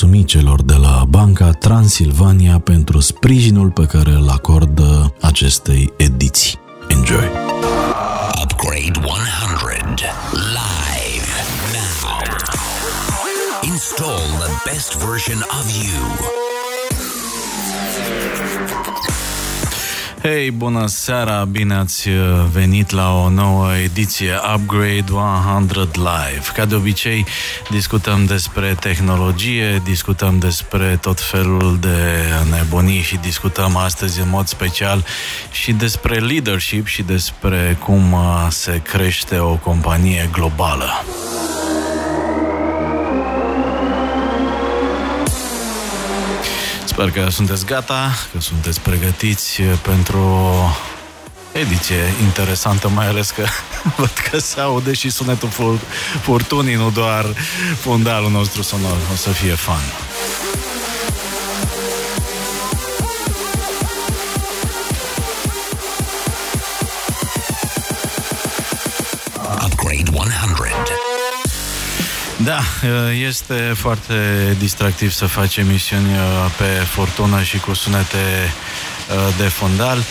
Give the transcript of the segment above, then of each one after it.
mulțumi celor de la Banca Transilvania pentru sprijinul pe care îl acordă acestei ediții. Enjoy! Upgrade 100 live now. Install the best version of you. Hei, bună seara, bine ați uh, venit la o nouă ediție Upgrade 100 Live. Ca de obicei, discutăm despre tehnologie, discutăm despre tot felul de nebunii și discutăm astăzi în mod special și despre leadership și despre cum uh, se crește o companie globală. Sper că sunteți gata, că sunteți pregătiți pentru o ediție interesantă, mai ales că văd că se aude și sunetul furtunii, nu doar fundalul nostru sonor. O să fie fan. Da, este foarte distractiv să faci emisiuni uh, pe Fortuna și cu sunete uh, de fundal. Uh,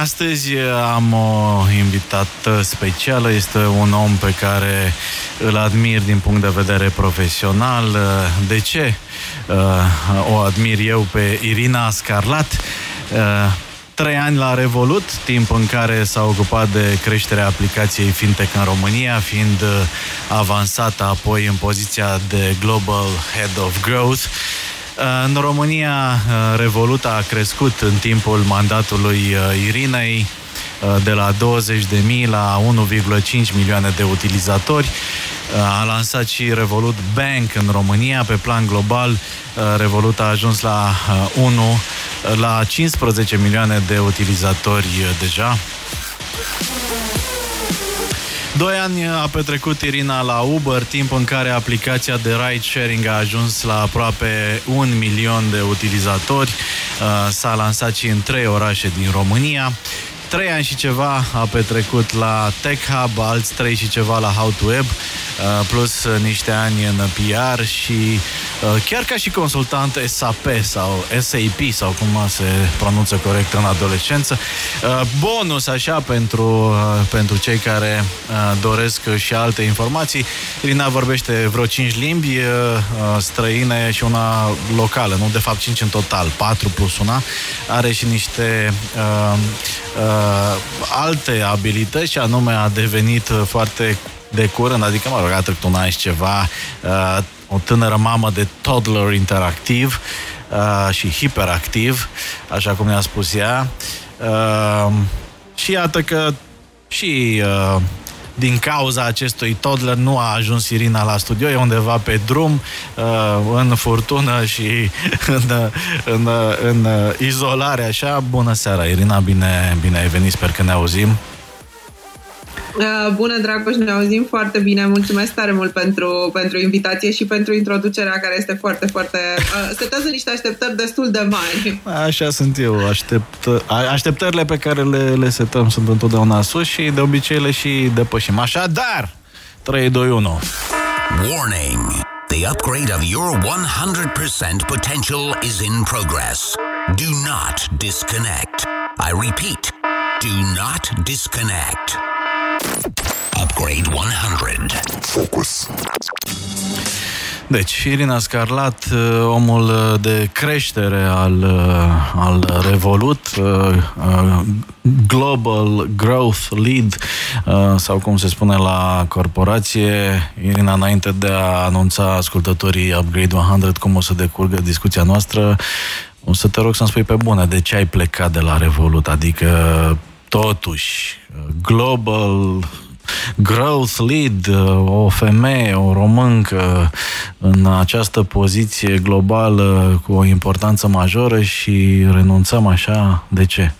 astăzi am o invitată specială, este un om pe care îl admir din punct de vedere profesional. De ce o admir eu pe Irina Scarlat? Trei ani la Revolut, timp în care s-a ocupat de creșterea aplicației fintech în România, fiind uh, avansată apoi în poziția de Global Head of Growth. Uh, în România, uh, Revolut a crescut în timpul mandatului Irinei de la 20.000 la 1,5 milioane de utilizatori. A lansat și Revolut Bank în România. Pe plan global, Revolut a ajuns la 1 la 15 milioane de utilizatori deja. Doi ani a petrecut Irina la Uber, timp în care aplicația de ride-sharing a ajuns la aproape un milion de utilizatori. S-a lansat și în trei orașe din România. Trei ani și ceva a petrecut la Tech Hub, alți trei și ceva la How to Web, uh, plus niște ani în PR și uh, chiar ca și consultant SAP sau SAP sau cum se pronunță corect în adolescență. Uh, bonus așa pentru, pentru cei care doresc și alte informații. Irina vorbește vreo 5 limbi străine și una locală, nu de fapt 5 în total, 4 plus una. Are și niște uh, uh, alte abilități și anume a devenit foarte de curând, adică mă rog, a trecut un an și ceva, uh, o tânără mamă de toddler interactiv uh, și hiperactiv, așa cum ne-a spus ea. Uh, și iată că și uh, din cauza acestui toddler nu a ajuns Irina la studio, e undeva pe drum, uh, în furtună și în, în, în izolare, așa. Bună seara, Irina, bine, bine ai venit, sper că ne auzim. Uh, bună, Dragoș, ne auzim foarte bine. Mulțumesc tare mult pentru, pentru invitație și pentru introducerea care este foarte, foarte... Uh, setează niște așteptări destul de mari. Așa sunt eu. Aștept, așteptările pe care le, le setăm sunt întotdeauna sus și de obicei le și depășim. Așadar, 3, 2, 1. Warning! The upgrade of your 100% potential is in progress. Do not disconnect. I repeat, do not disconnect. Upgrade 100. Focus. Deci, Irina Scarlat, uh, omul uh, de creștere al, uh, al Revolut, Global Growth Lead, sau cum se spune la corporație. Irina, înainte de a anunța ascultătorii Upgrade 100 cum o să decurgă discuția noastră, o să te rog să-mi spui pe bune de ce ai plecat de la Revolut, adică totuși Global growth lead, o femeie, o româncă în această poziție globală cu o importanță majoră și renunțăm așa, de ce?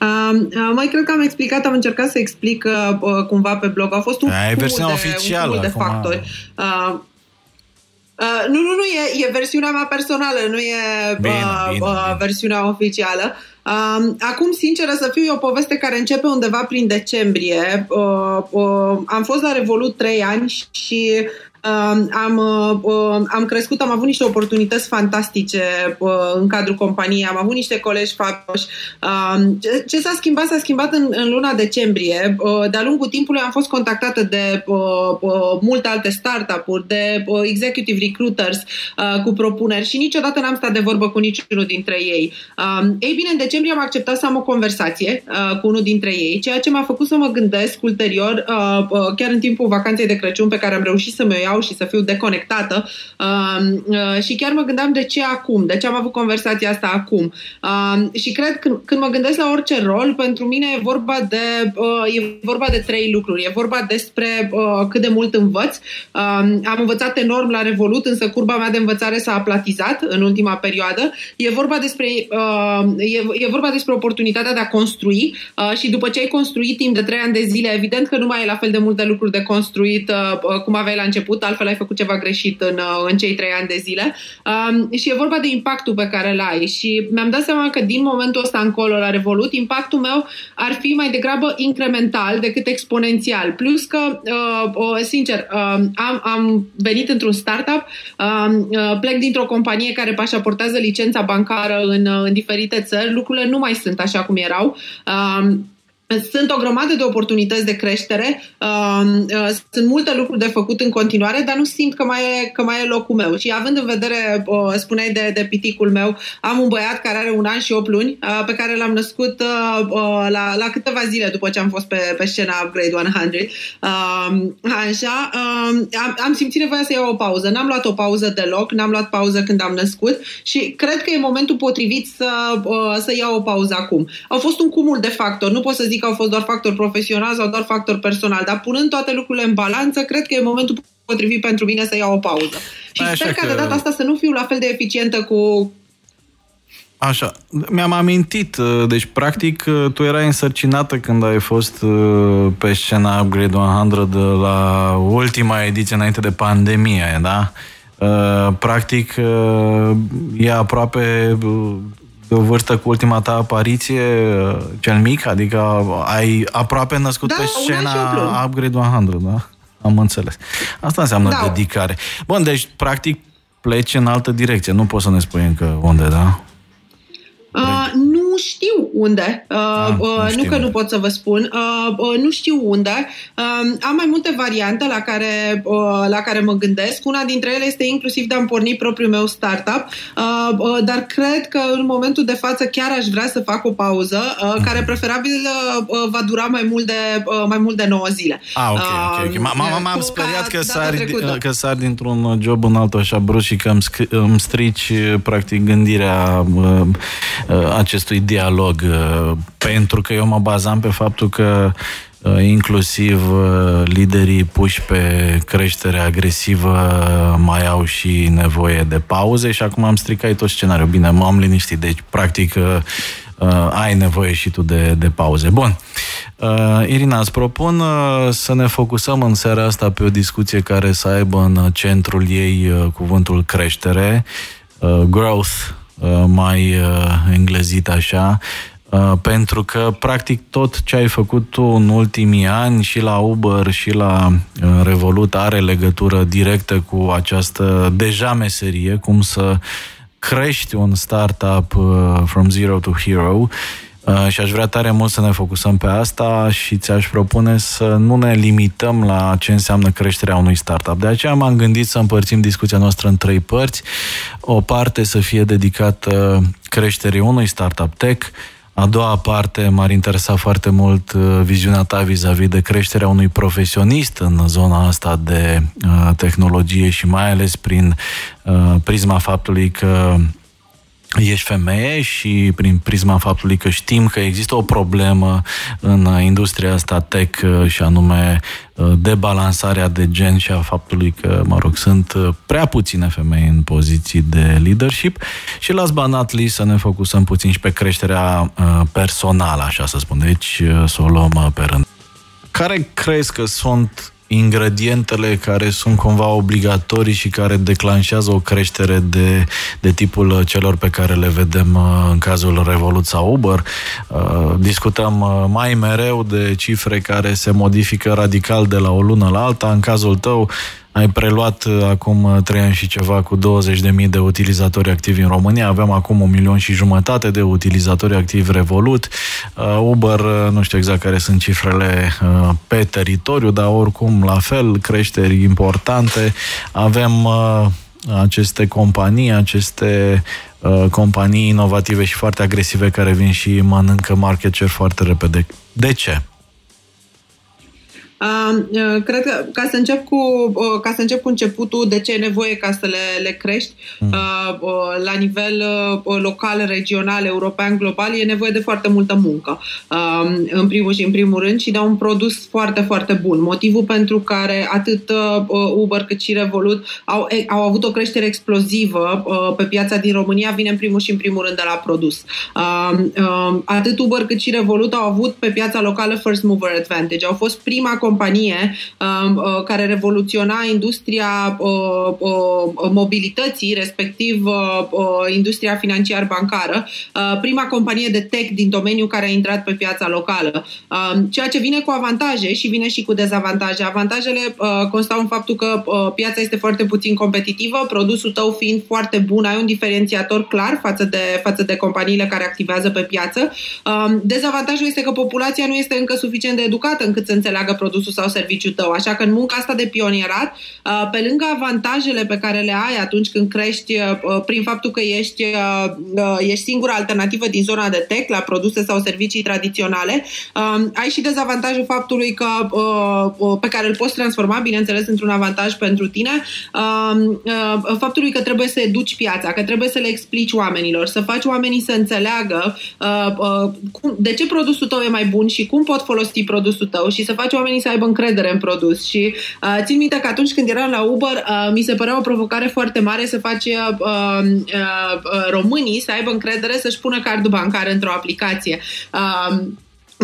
Uh, mai cred că am explicat, am încercat să explic uh, cumva pe blog. A fost un Ai versiunea de, oficială, un de acum... factori. Uh, Uh, nu, nu, nu, e, e versiunea mea personală, nu e bine, uh, bine, uh, bine. versiunea oficială. Uh, acum, sinceră să fiu, e o poveste care începe undeva prin decembrie. Uh, uh, am fost la Revolut trei ani și am, am crescut, am avut niște oportunități fantastice în cadrul companiei, am avut niște colegi fabuloși. Ce s-a schimbat? S-a schimbat în, în luna decembrie. De-a lungul timpului am fost contactată de multe alte startup-uri, de executive recruiters cu propuneri și niciodată n-am stat de vorbă cu niciunul dintre ei. Ei bine, în decembrie am acceptat să am o conversație cu unul dintre ei, ceea ce m-a făcut să mă gândesc ulterior, chiar în timpul vacanței de Crăciun pe care am reușit să mi iau și să fiu deconectată uh, uh, și chiar mă gândeam de ce acum, de ce am avut conversația asta acum. Uh, și cred că când mă gândesc la orice rol, pentru mine e vorba de, uh, e vorba de trei lucruri. E vorba despre uh, cât de mult învăț. Uh, am învățat enorm la Revolut, însă curba mea de învățare s-a aplatizat în ultima perioadă. E vorba despre, uh, e, e vorba despre oportunitatea de a construi uh, și după ce ai construit timp de trei ani de zile, evident că nu mai e la fel de multe lucruri de construit uh, cum aveai la început, altfel ai făcut ceva greșit în, uh, în cei trei ani de zile. Um, și e vorba de impactul pe care îl ai. Și mi-am dat seama că din momentul ăsta încolo la Revolut, impactul meu ar fi mai degrabă incremental decât exponențial. Plus că, uh, sincer, uh, am, am venit într-un startup, uh, uh, plec dintr-o companie care pașaportează licența bancară în, uh, în diferite țări, lucrurile nu mai sunt așa cum erau. Uh, sunt o grămadă de oportunități de creștere, um, uh, sunt multe lucruri de făcut în continuare, dar nu simt că mai e, că mai e locul meu. Și având în vedere, uh, spuneai de, de piticul meu, am un băiat care are un an și 8 luni, uh, pe care l-am născut la, la câteva zile după ce am fost pe, pe scena Upgrade 100. Um, așa, um, am, am simțit nevoia să iau o pauză. N-am luat o pauză deloc, n-am luat pauză când am născut și cred că e momentul potrivit să, să iau o pauză acum. Au fost un cumul de factori, nu pot să zic zic că au fost doar factor profesional sau doar factor personal, dar punând toate lucrurile în balanță, cred că e momentul potrivit pentru mine să iau o pauză. Și Așa sper că... de data asta să nu fiu la fel de eficientă cu Așa, mi-am amintit, uh, deci practic uh, tu erai însărcinată când ai fost uh, pe scena Upgrade 100 la ultima ediție înainte de pandemie, da? Practic e aproape de o vârstă cu ultima ta apariție, cel mic, adică ai aproape născut da, pe scena Upgrade 100, da? Am înțeles. Asta înseamnă da. dedicare. Bun, deci, practic, pleci în altă direcție. Nu poți să ne spui încă unde, da? Uh, nu știu unde. Uh, ah, uh, nu, știu. nu că nu pot să vă spun. Uh, uh, nu știu unde. Uh, am mai multe variante la care, uh, la care mă gândesc. Una dintre ele este inclusiv de a-mi porni propriul meu startup, uh, uh, dar cred că în momentul de față chiar aș vrea să fac o pauză, uh, mhm. care preferabil uh, va dura mai mult de, uh, mai mult de 9 zile. Ah, ok, ok. okay. M- m-am speriat că sari, că sari dintr-un job în altul așa brusc și că îmi, îmi strici practic gândirea uh, Uh, acestui dialog, uh, pentru că eu mă bazam pe faptul că uh, inclusiv liderii puși pe creștere agresivă mai au și nevoie de pauze și acum am stricat tot scenariul. Bine, m-am liniștit, deci practic ai nevoie și tu de, de pauze. Bun. Irina, îți propun să ne focusăm în seara asta pe o discuție care să aibă în centrul ei cuvântul creștere, growth Uh, mai uh, englezit așa, uh, pentru că practic tot ce ai făcut tu în ultimii ani și la Uber și la Revolut are legătură directă cu această deja meserie, cum să crești un startup from zero to hero Uh, și aș vrea tare mult să ne focusăm pe asta și ți-aș propune să nu ne limităm la ce înseamnă creșterea unui startup. De aceea m-am gândit să împărțim discuția noastră în trei părți. O parte să fie dedicată creșterii unui startup tech, a doua parte m-ar interesa foarte mult uh, viziunea ta vis-a-vis de creșterea unui profesionist în zona asta de uh, tehnologie și mai ales prin uh, prisma faptului că ești femeie și prin prisma faptului că știm că există o problemă în industria asta tech și anume uh, debalansarea de gen și a faptului că, mă rog, sunt uh, prea puține femei în poziții de leadership și las banat să ne focusăm puțin și pe creșterea uh, personală, așa să spun. Deci să o luăm pe rând. Care crezi că sunt ingredientele care sunt cumva obligatorii și care declanșează o creștere de, de tipul uh, celor pe care le vedem uh, în cazul Revolut sau Uber. Uh, discutăm mai mereu de cifre care se modifică radical de la o lună la alta. În cazul tău, ai preluat uh, acum 3 ani și ceva cu 20.000 de utilizatori activi în România. Avem acum un milion și jumătate de utilizatori activi Revolut. Uber, nu știu exact care sunt cifrele pe teritoriu, dar oricum la fel, creșteri importante. Avem aceste companii, aceste uh, companii inovative și foarte agresive care vin și mănâncă market share foarte repede. De ce? Uh, cred că ca să încep cu uh, ca să încep cu începutul de ce e nevoie ca să le, le crești mm. uh, la nivel local, regional, european, global, e nevoie de foarte multă muncă. Um, în primul și în primul rând și de un produs foarte, foarte bun. Motivul pentru care atât Uber cât și Revolut au, au avut o creștere explozivă pe piața din România vine în primul și în primul rând de la produs. Um, um, atât Uber cât și Revolut au avut pe piața locală first mover advantage. Au fost prima companie um, uh, care revoluționa industria uh, uh, mobilității, respectiv industria financiar-bancară, prima companie de tech din domeniu care a intrat pe piața locală. Um, ceea ce vine cu avantaje și vine și cu dezavantaje. Avantajele constau în faptul că piața este foarte puțin competitivă, produsul tău fiind foarte bun, ai un diferențiator clar față de, față de companiile care activează pe piață. Um, dezavantajul este că populația nu este încă suficient de educată încât să înțeleagă produsul produsul sau serviciul tău. Așa că în munca asta de pionierat, uh, pe lângă avantajele pe care le ai atunci când crești uh, prin faptul că ești, uh, ești singura alternativă din zona de tech la produse sau servicii tradiționale, um, ai și dezavantajul faptului că pe care îl poți transforma, bineînțeles, într-un avantaj pentru tine, um, faptului că trebuie să educi piața, că trebuie să le explici oamenilor, să faci oamenii să înțeleagă de ce produsul tău e mai bun și cum pot folosi produsul tău și să faci oamenii să aibă încredere în produs. Și uh, țin minte că atunci când eram la Uber, uh, mi se părea o provocare foarte mare să face uh, uh, uh, românii să aibă încredere să-și pună cardul bancar într-o aplicație. Uh,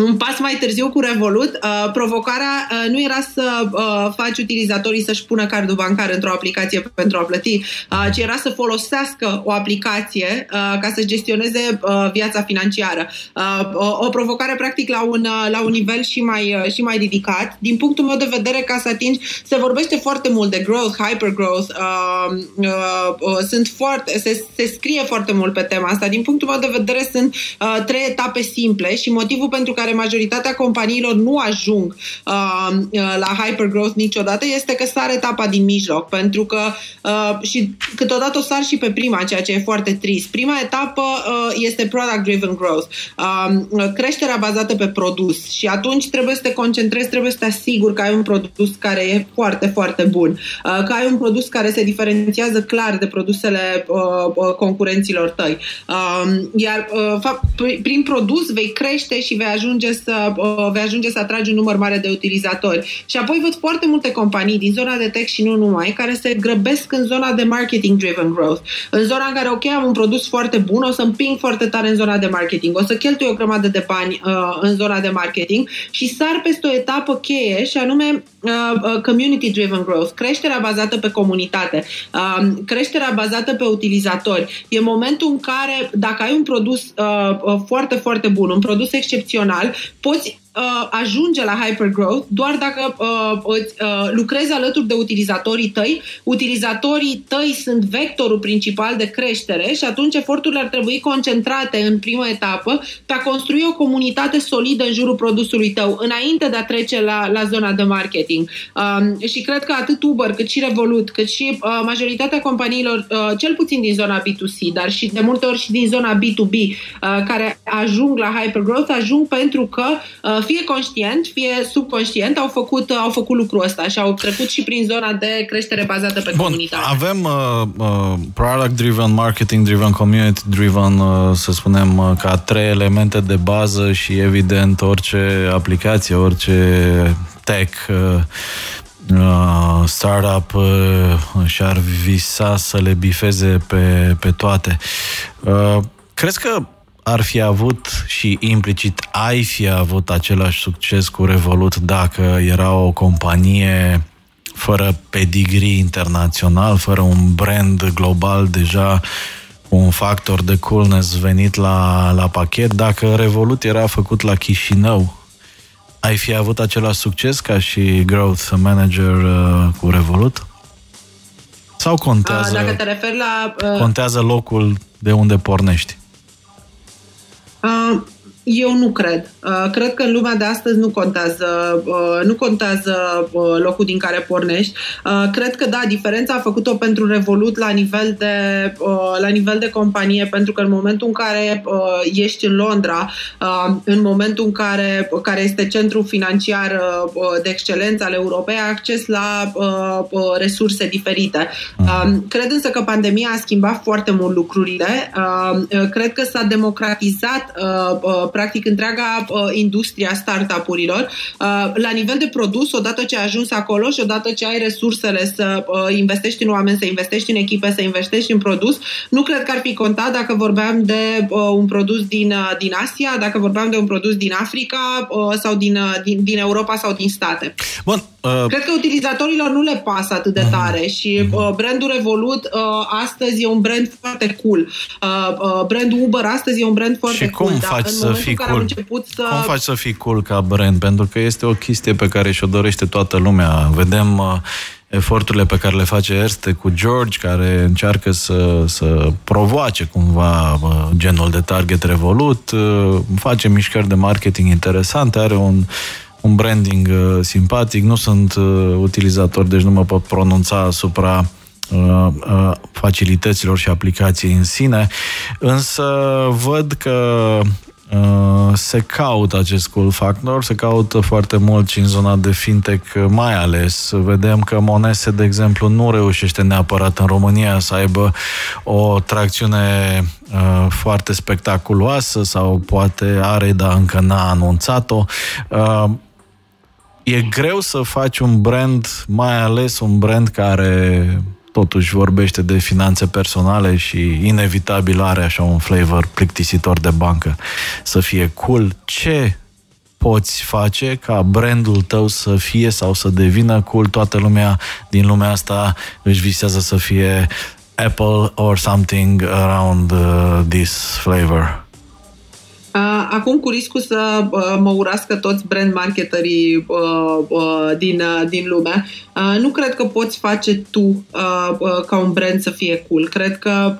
un pas mai târziu cu Revolut, uh, provocarea uh, nu era să uh, faci utilizatorii să-și pună cardul bancar într-o aplicație pentru a plăti, uh, ci era să folosească o aplicație uh, ca să gestioneze uh, viața financiară. Uh, o, o provocare practic la un, uh, la un nivel și mai, uh, și mai ridicat. Din punctul meu de vedere, ca să atingi, se vorbește foarte mult de growth, hypergrowth, uh, uh, uh, sunt foarte, se, se scrie foarte mult pe tema asta. Din punctul meu de vedere sunt uh, trei etape simple și motivul pentru care care majoritatea companiilor nu ajung uh, uh, la hypergrowth niciodată este că sar etapa din mijloc, pentru că uh, și câteodată o sar și pe prima, ceea ce e foarte trist. Prima etapă uh, este product-driven growth, uh, creșterea bazată pe produs și atunci trebuie să te concentrezi, trebuie să te asiguri că ai un produs care e foarte, foarte bun, uh, că ai un produs care se diferențiază clar de produsele uh, uh concurenților tăi. Uh, iar uh, prin produs vei crește și vei ajunge ajunge să, uh, vei ajunge să atragi un număr mare de utilizatori. Și apoi văd foarte multe companii din zona de tech și nu numai, care se grăbesc în zona de marketing-driven growth. În zona în care, ok, am un produs foarte bun, o să împing foarte tare în zona de marketing, o să cheltui o grămadă de bani uh, în zona de marketing și sar peste o etapă cheie și anume uh, uh, community-driven growth, creșterea bazată pe comunitate, uh, creșterea bazată pe utilizatori. E momentul în care, dacă ai un produs uh, uh, foarte, foarte bun, un produs excepțional, poți uh, ajunge la hypergrowth doar dacă uh, îți, uh, lucrezi alături de utilizatorii tăi. Utilizatorii tăi sunt vectorul principal de creștere și atunci eforturile ar trebui concentrate în prima etapă pe a construi o comunitate solidă în jurul produsului tău, înainte de a trece la, la zona de marketing. Um, și cred că atât Uber, cât și Revolut, cât și uh, majoritatea companiilor, uh, cel puțin din zona B2C, dar și de multe ori și din zona B2B, uh, care ajung la hypergrowth, ajung pentru că uh, fie conștient, fie subconștient, au făcut, au făcut lucrul ăsta și au trecut și prin zona de creștere bazată pe Bun, comunitate. Avem uh, uh, product-driven, marketing-driven, community-driven, uh, să spunem, uh, ca trei elemente de bază și, evident, orice aplicație, orice tech uh, uh, startup uh, și-ar visa să le bifeze pe, pe toate. Uh, crezi că ar fi avut și implicit ai fi avut același succes cu Revolut dacă era o companie fără pedigree internațional, fără un brand global deja un factor de coolness venit la, la pachet, dacă Revolut era făcut la Chișinău, ai fi avut același succes ca și growth manager uh, cu Revolut? Sau contează, Dacă te referi la... contează locul de unde pornești? Uh, eu nu cred. Uh, cred că în lumea de astăzi nu contează, uh, nu contează uh, locul din care pornești. Cred că da, diferența a făcut-o pentru Revolut la nivel de, la nivel de companie, pentru că în momentul în care ești în Londra, în momentul în care, care este centru financiar de excelență al Europei, ai acces la resurse diferite. Mhm. Cred însă că pandemia a schimbat foarte mult lucrurile. Cred că s-a democratizat practic întreaga uh, industria startup-urilor uh, la nivel de produs, odată ce ai ajuns acolo și odată ce ai resursele să uh, investești în oameni, să investești în echipe, să investești în produs, nu cred că ar fi contat dacă vorbeam de uh, un produs din, uh, din Asia, dacă vorbeam de un produs din Africa uh, sau din, uh, din, din Europa sau din state. Bun, uh... Cred că utilizatorilor nu le pasă atât de tare uh-huh. și uh, brandul Revolut uh, astăzi e un brand foarte cool. Uh, uh, brandul Uber astăzi e un brand foarte și cool. cum faci să fii cool? început să... Cum faci să fii cool ca brand? Pentru că este o chestie pe care și-o dorește toată lumea. Vedem uh, eforturile pe care le face Erste cu George, care încearcă să, să provoace cumva uh, genul de target Revolut, uh, face mișcări de marketing interesante, are un un branding uh, simpatic, nu sunt uh, utilizator, deci nu mă pot pronunța asupra uh, uh, facilităților și aplicației în sine, însă văd că Uh, se caută acest cool factor, se caută foarte mult și în zona de fintech mai ales. Vedem că Monese, de exemplu, nu reușește neapărat în România să aibă o tracțiune uh, foarte spectaculoasă sau poate are, dar încă n-a anunțat-o. Uh, e greu să faci un brand, mai ales un brand care totuși vorbește de finanțe personale și inevitabil are așa un flavor plictisitor de bancă să fie cool. Ce poți face ca brandul tău să fie sau să devină cool? Toată lumea din lumea asta își visează să fie Apple or something around uh, this flavor. Acum cu riscul să mă urască toți brand marketerii din, din lume, nu cred că poți face tu ca un brand să fie cool. Cred că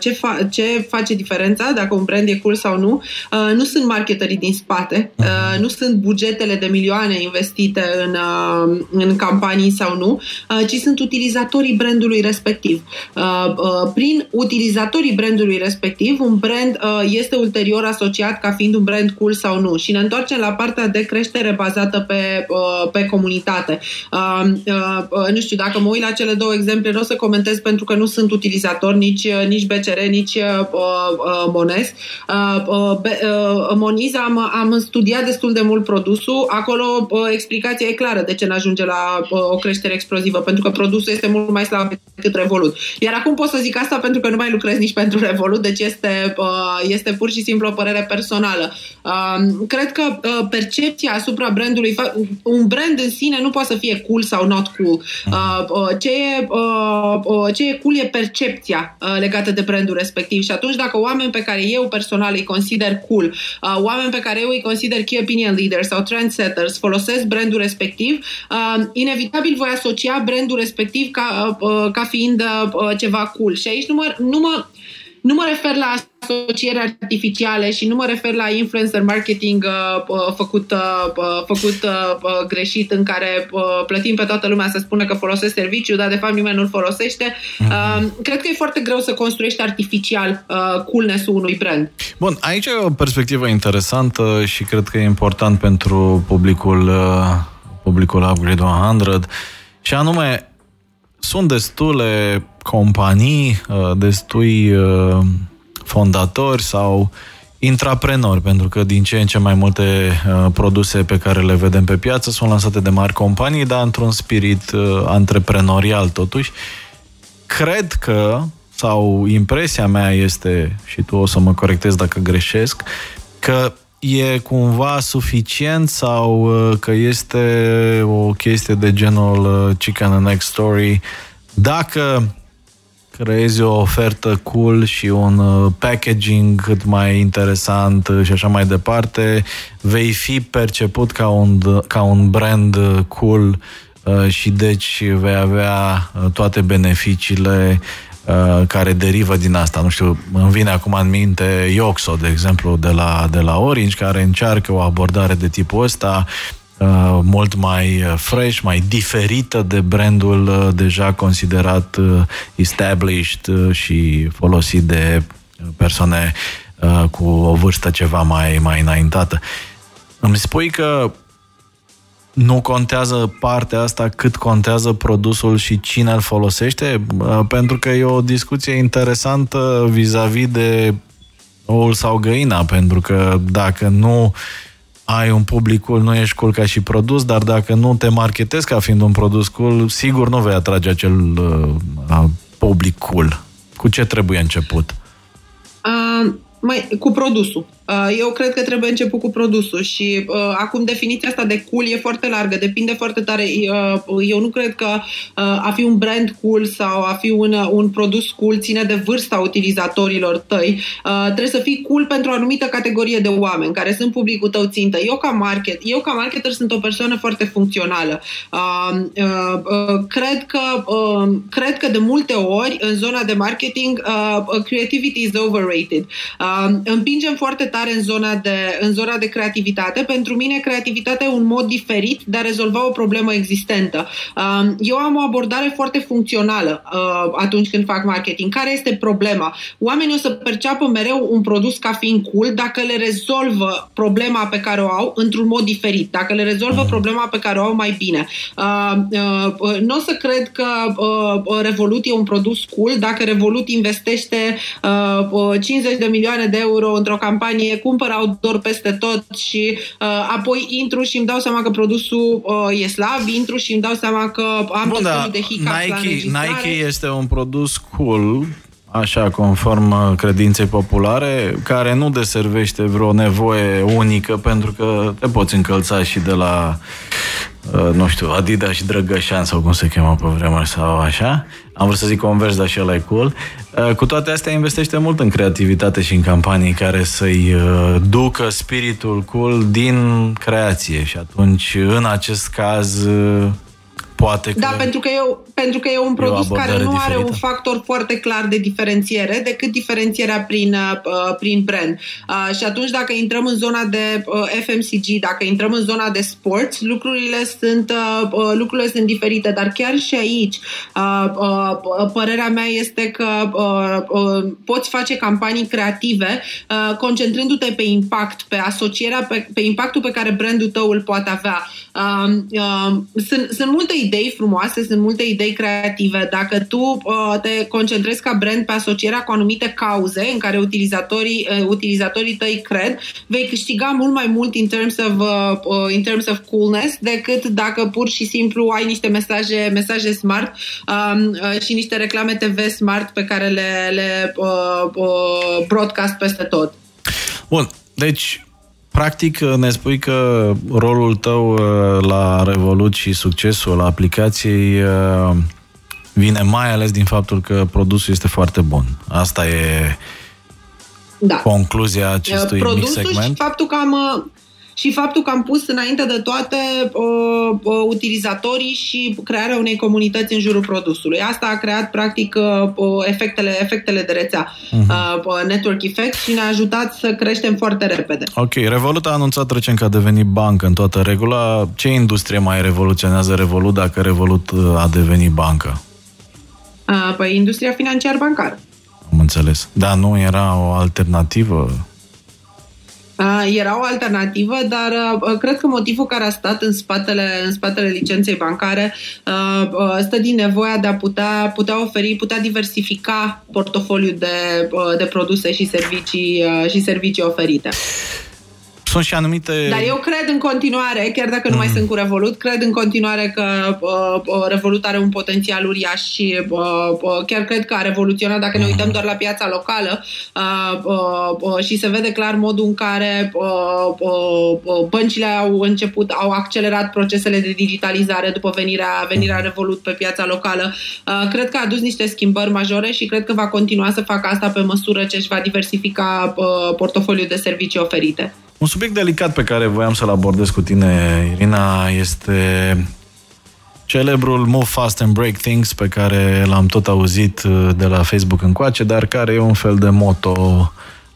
ce, fa- ce face diferența, dacă un brand e cool sau nu, nu sunt marketerii din spate, nu sunt bugetele de milioane investite în, în campanii sau nu, ci sunt utilizatorii brandului respectiv. Prin utilizatorii brandului respectiv, un brand este ulterior asociat ca fiind un brand cool sau nu. Și ne întoarcem la partea de creștere bazată pe, uh, pe comunitate. Uh, uh, nu știu, dacă mă uit la cele două exemple, nu o să comentez pentru că nu sunt utilizator nici, nici BCR, nici Mones. Moniz am, am studiat destul de mult produsul. Acolo explicația e clară de ce n-ajunge la o creștere explozivă, pentru că produsul este mult mai slab decât Revolut. Iar acum pot să zic asta pentru că nu mai lucrez nici pentru Revolut, deci este, este pur și simplu o părere personală personală. Cred că uh, percepția asupra brandului, un brand în sine nu poate să fie cool sau not cool. Uh, ce e, uh, ce e cool e percepția legată de brandul respectiv și atunci dacă oameni pe care eu personal îi consider cool, oameni pe care eu îi consider key opinion leaders sau trendsetters folosesc brandul respectiv, inevitabil voi asocia brandul respectiv ca, ca fiind ceva cool. Și aici nu mă, nu mă nu mă refer la asociere artificiale și nu mă refer la influencer marketing uh, uh făcut, uh, uh, făcut uh, uh, greșit în care uh, plătim pe toată lumea să spună că folosesc serviciu, dar de fapt nimeni nu-l folosește. Uh, uh, cred că e foarte greu să construiești artificial uh, coolness-ul unui brand. Bun, aici e o perspectivă interesantă și cred că e important pentru publicul, uh, publicul Upgrade 100 și anume sunt destule companii, uh, destui uh, fondatori sau intraprenori, pentru că din ce în ce mai multe uh, produse pe care le vedem pe piață sunt lansate de mari companii, dar într-un spirit antreprenorial totuși. Cred că, sau impresia mea este, și tu o să mă corectezi dacă greșesc, că e cumva suficient sau că este o chestie de genul chicken and egg story? Dacă creezi o ofertă cool și un uh, packaging cât mai interesant și așa mai departe, vei fi perceput ca un, ca un brand cool și deci vei avea toate beneficiile care derivă din asta. Nu știu, îmi vine acum în minte Ioxo, de exemplu, de la, de la Orange, care încearcă o abordare de tipul ăsta, Uh, mult mai fresh, mai diferită de brandul uh, deja considerat uh, established și folosit de persoane cu o vârstă ceva mai, mai înaintată. Îmi spui că nu contează partea asta cât contează produsul și cine îl folosește? Pentru că e o discuție interesantă vis-a-vis de oul sau găina, pentru că dacă nu uh, ai un public cool, nu ești cool ca și produs, dar dacă nu te marketezi ca fiind un produs cool, sigur nu vei atrage acel uh, public cool. Cu ce trebuie început? Uh, mai, cu produsul. Uh, eu cred că trebuie început cu produsul și uh, acum definiția asta de cool e foarte largă, depinde foarte tare. Uh, eu nu cred că uh, a fi un brand cool sau a fi un, uh, un produs cool ține de vârsta utilizatorilor tăi. Uh, trebuie să fii cool pentru o anumită categorie de oameni care sunt publicul tău țintă. Eu ca market, eu ca marketer sunt o persoană foarte funcțională. Uh, uh, uh, cred că uh, cred că de multe ori în zona de marketing uh, creativity is overrated. Uh, împingem foarte tare în zona, de, în zona de creativitate. Pentru mine, creativitatea e un mod diferit de a rezolva o problemă existentă. Um, eu am o abordare foarte funcțională uh, atunci când fac marketing. Care este problema? Oamenii o să perceapă mereu un produs ca fiind cool dacă le rezolvă problema pe care o au într-un mod diferit, dacă le rezolvă mm. problema pe care o au mai bine. Uh, uh, nu o să cred că Revolut e un produs cool dacă Revolut investește 50 de milioane de euro într-o campanie companie, cumpăr outdoor peste tot și uh, apoi intru și îmi dau seama că produsul uh, e slab, intru și îmi dau seama că am Bun, tot de hiccups Nike, Nike este un produs cool așa conform uh, credinței populare, care nu deservește vreo nevoie unică, pentru că te poți încălța și de la, uh, nu știu, Adidas și Drăgășan, sau cum se cheamă pe vremuri, sau așa. Am vrut să zic Converse, dar și ăla e cool. Uh, cu toate astea investește mult în creativitate și în campanii care să-i ducă spiritul cool din creație și atunci, în acest caz, poate că... Da, pentru că, e, pentru că e un produs e care nu diferită. are un factor foarte clar de diferențiere decât diferențierea prin, uh, prin brand. Uh, și atunci dacă intrăm în zona de uh, FMCG, dacă intrăm în zona de sports, lucrurile sunt, uh, uh, lucrurile sunt diferite, dar chiar și aici uh, uh, părerea mea este că uh, uh, poți face campanii creative uh, concentrându-te pe impact, pe asocierea, pe, pe impactul pe care brandul tău îl poate avea. Uh, uh, sunt, sunt multe idei frumoase, sunt multe idei creative. Dacă tu uh, te concentrezi ca brand pe asocierea cu anumite cauze în care utilizatorii, uh, utilizatorii tăi cred, vei câștiga mult mai mult in terms of, uh, uh, in terms of coolness decât dacă pur și simplu ai niște mesaje, mesaje smart um, uh, și niște reclame TV smart pe care le, le uh, uh, broadcast peste tot. Bun, deci Practic, ne spui că rolul tău uh, la Revolut și succesul aplicației uh, vine mai ales din faptul că produsul este foarte bun. Asta e da. concluzia acestui Produsul mic segment. și faptul că am și faptul că am pus înainte de toate uh, uh, utilizatorii și crearea unei comunități în jurul produsului. Asta a creat practic uh, efectele, efectele de rețea, uh-huh. uh, network effect și ne-a ajutat să creștem foarte repede. Ok, Revolut a anunțat recent că a devenit bancă în toată regula. Ce industrie mai revoluționează Revolut dacă Revolut uh, a devenit bancă? Uh, păi industria financiar-bancară. Am înțeles. Dar nu era o alternativă? Era o alternativă, dar cred că motivul care a stat în spatele, în spatele licenței bancare stă din nevoia de a putea, putea oferi, putea diversifica portofoliul de, de produse și servicii, și servicii oferite sunt și anumite... Dar eu cred în continuare, chiar dacă nu mai mm. sunt cu Revolut, cred în continuare că uh, uh, Revolut are un potențial uriaș și uh, uh, chiar cred că a revoluționat, dacă ne mm. uităm doar la piața locală uh, uh, uh, și se vede clar modul în care uh, uh, uh, băncile au început, au accelerat procesele de digitalizare după venirea, venirea Revolut pe piața locală. Uh, cred că a adus niște schimbări majore și cred că va continua să facă asta pe măsură ce își va diversifica uh, portofoliul de servicii oferite. Un subiect delicat pe care voiam să-l abordez cu tine, Irina, este celebrul Move Fast and Break Things pe care l-am tot auzit uh, de la Facebook încoace, dar care e un fel de moto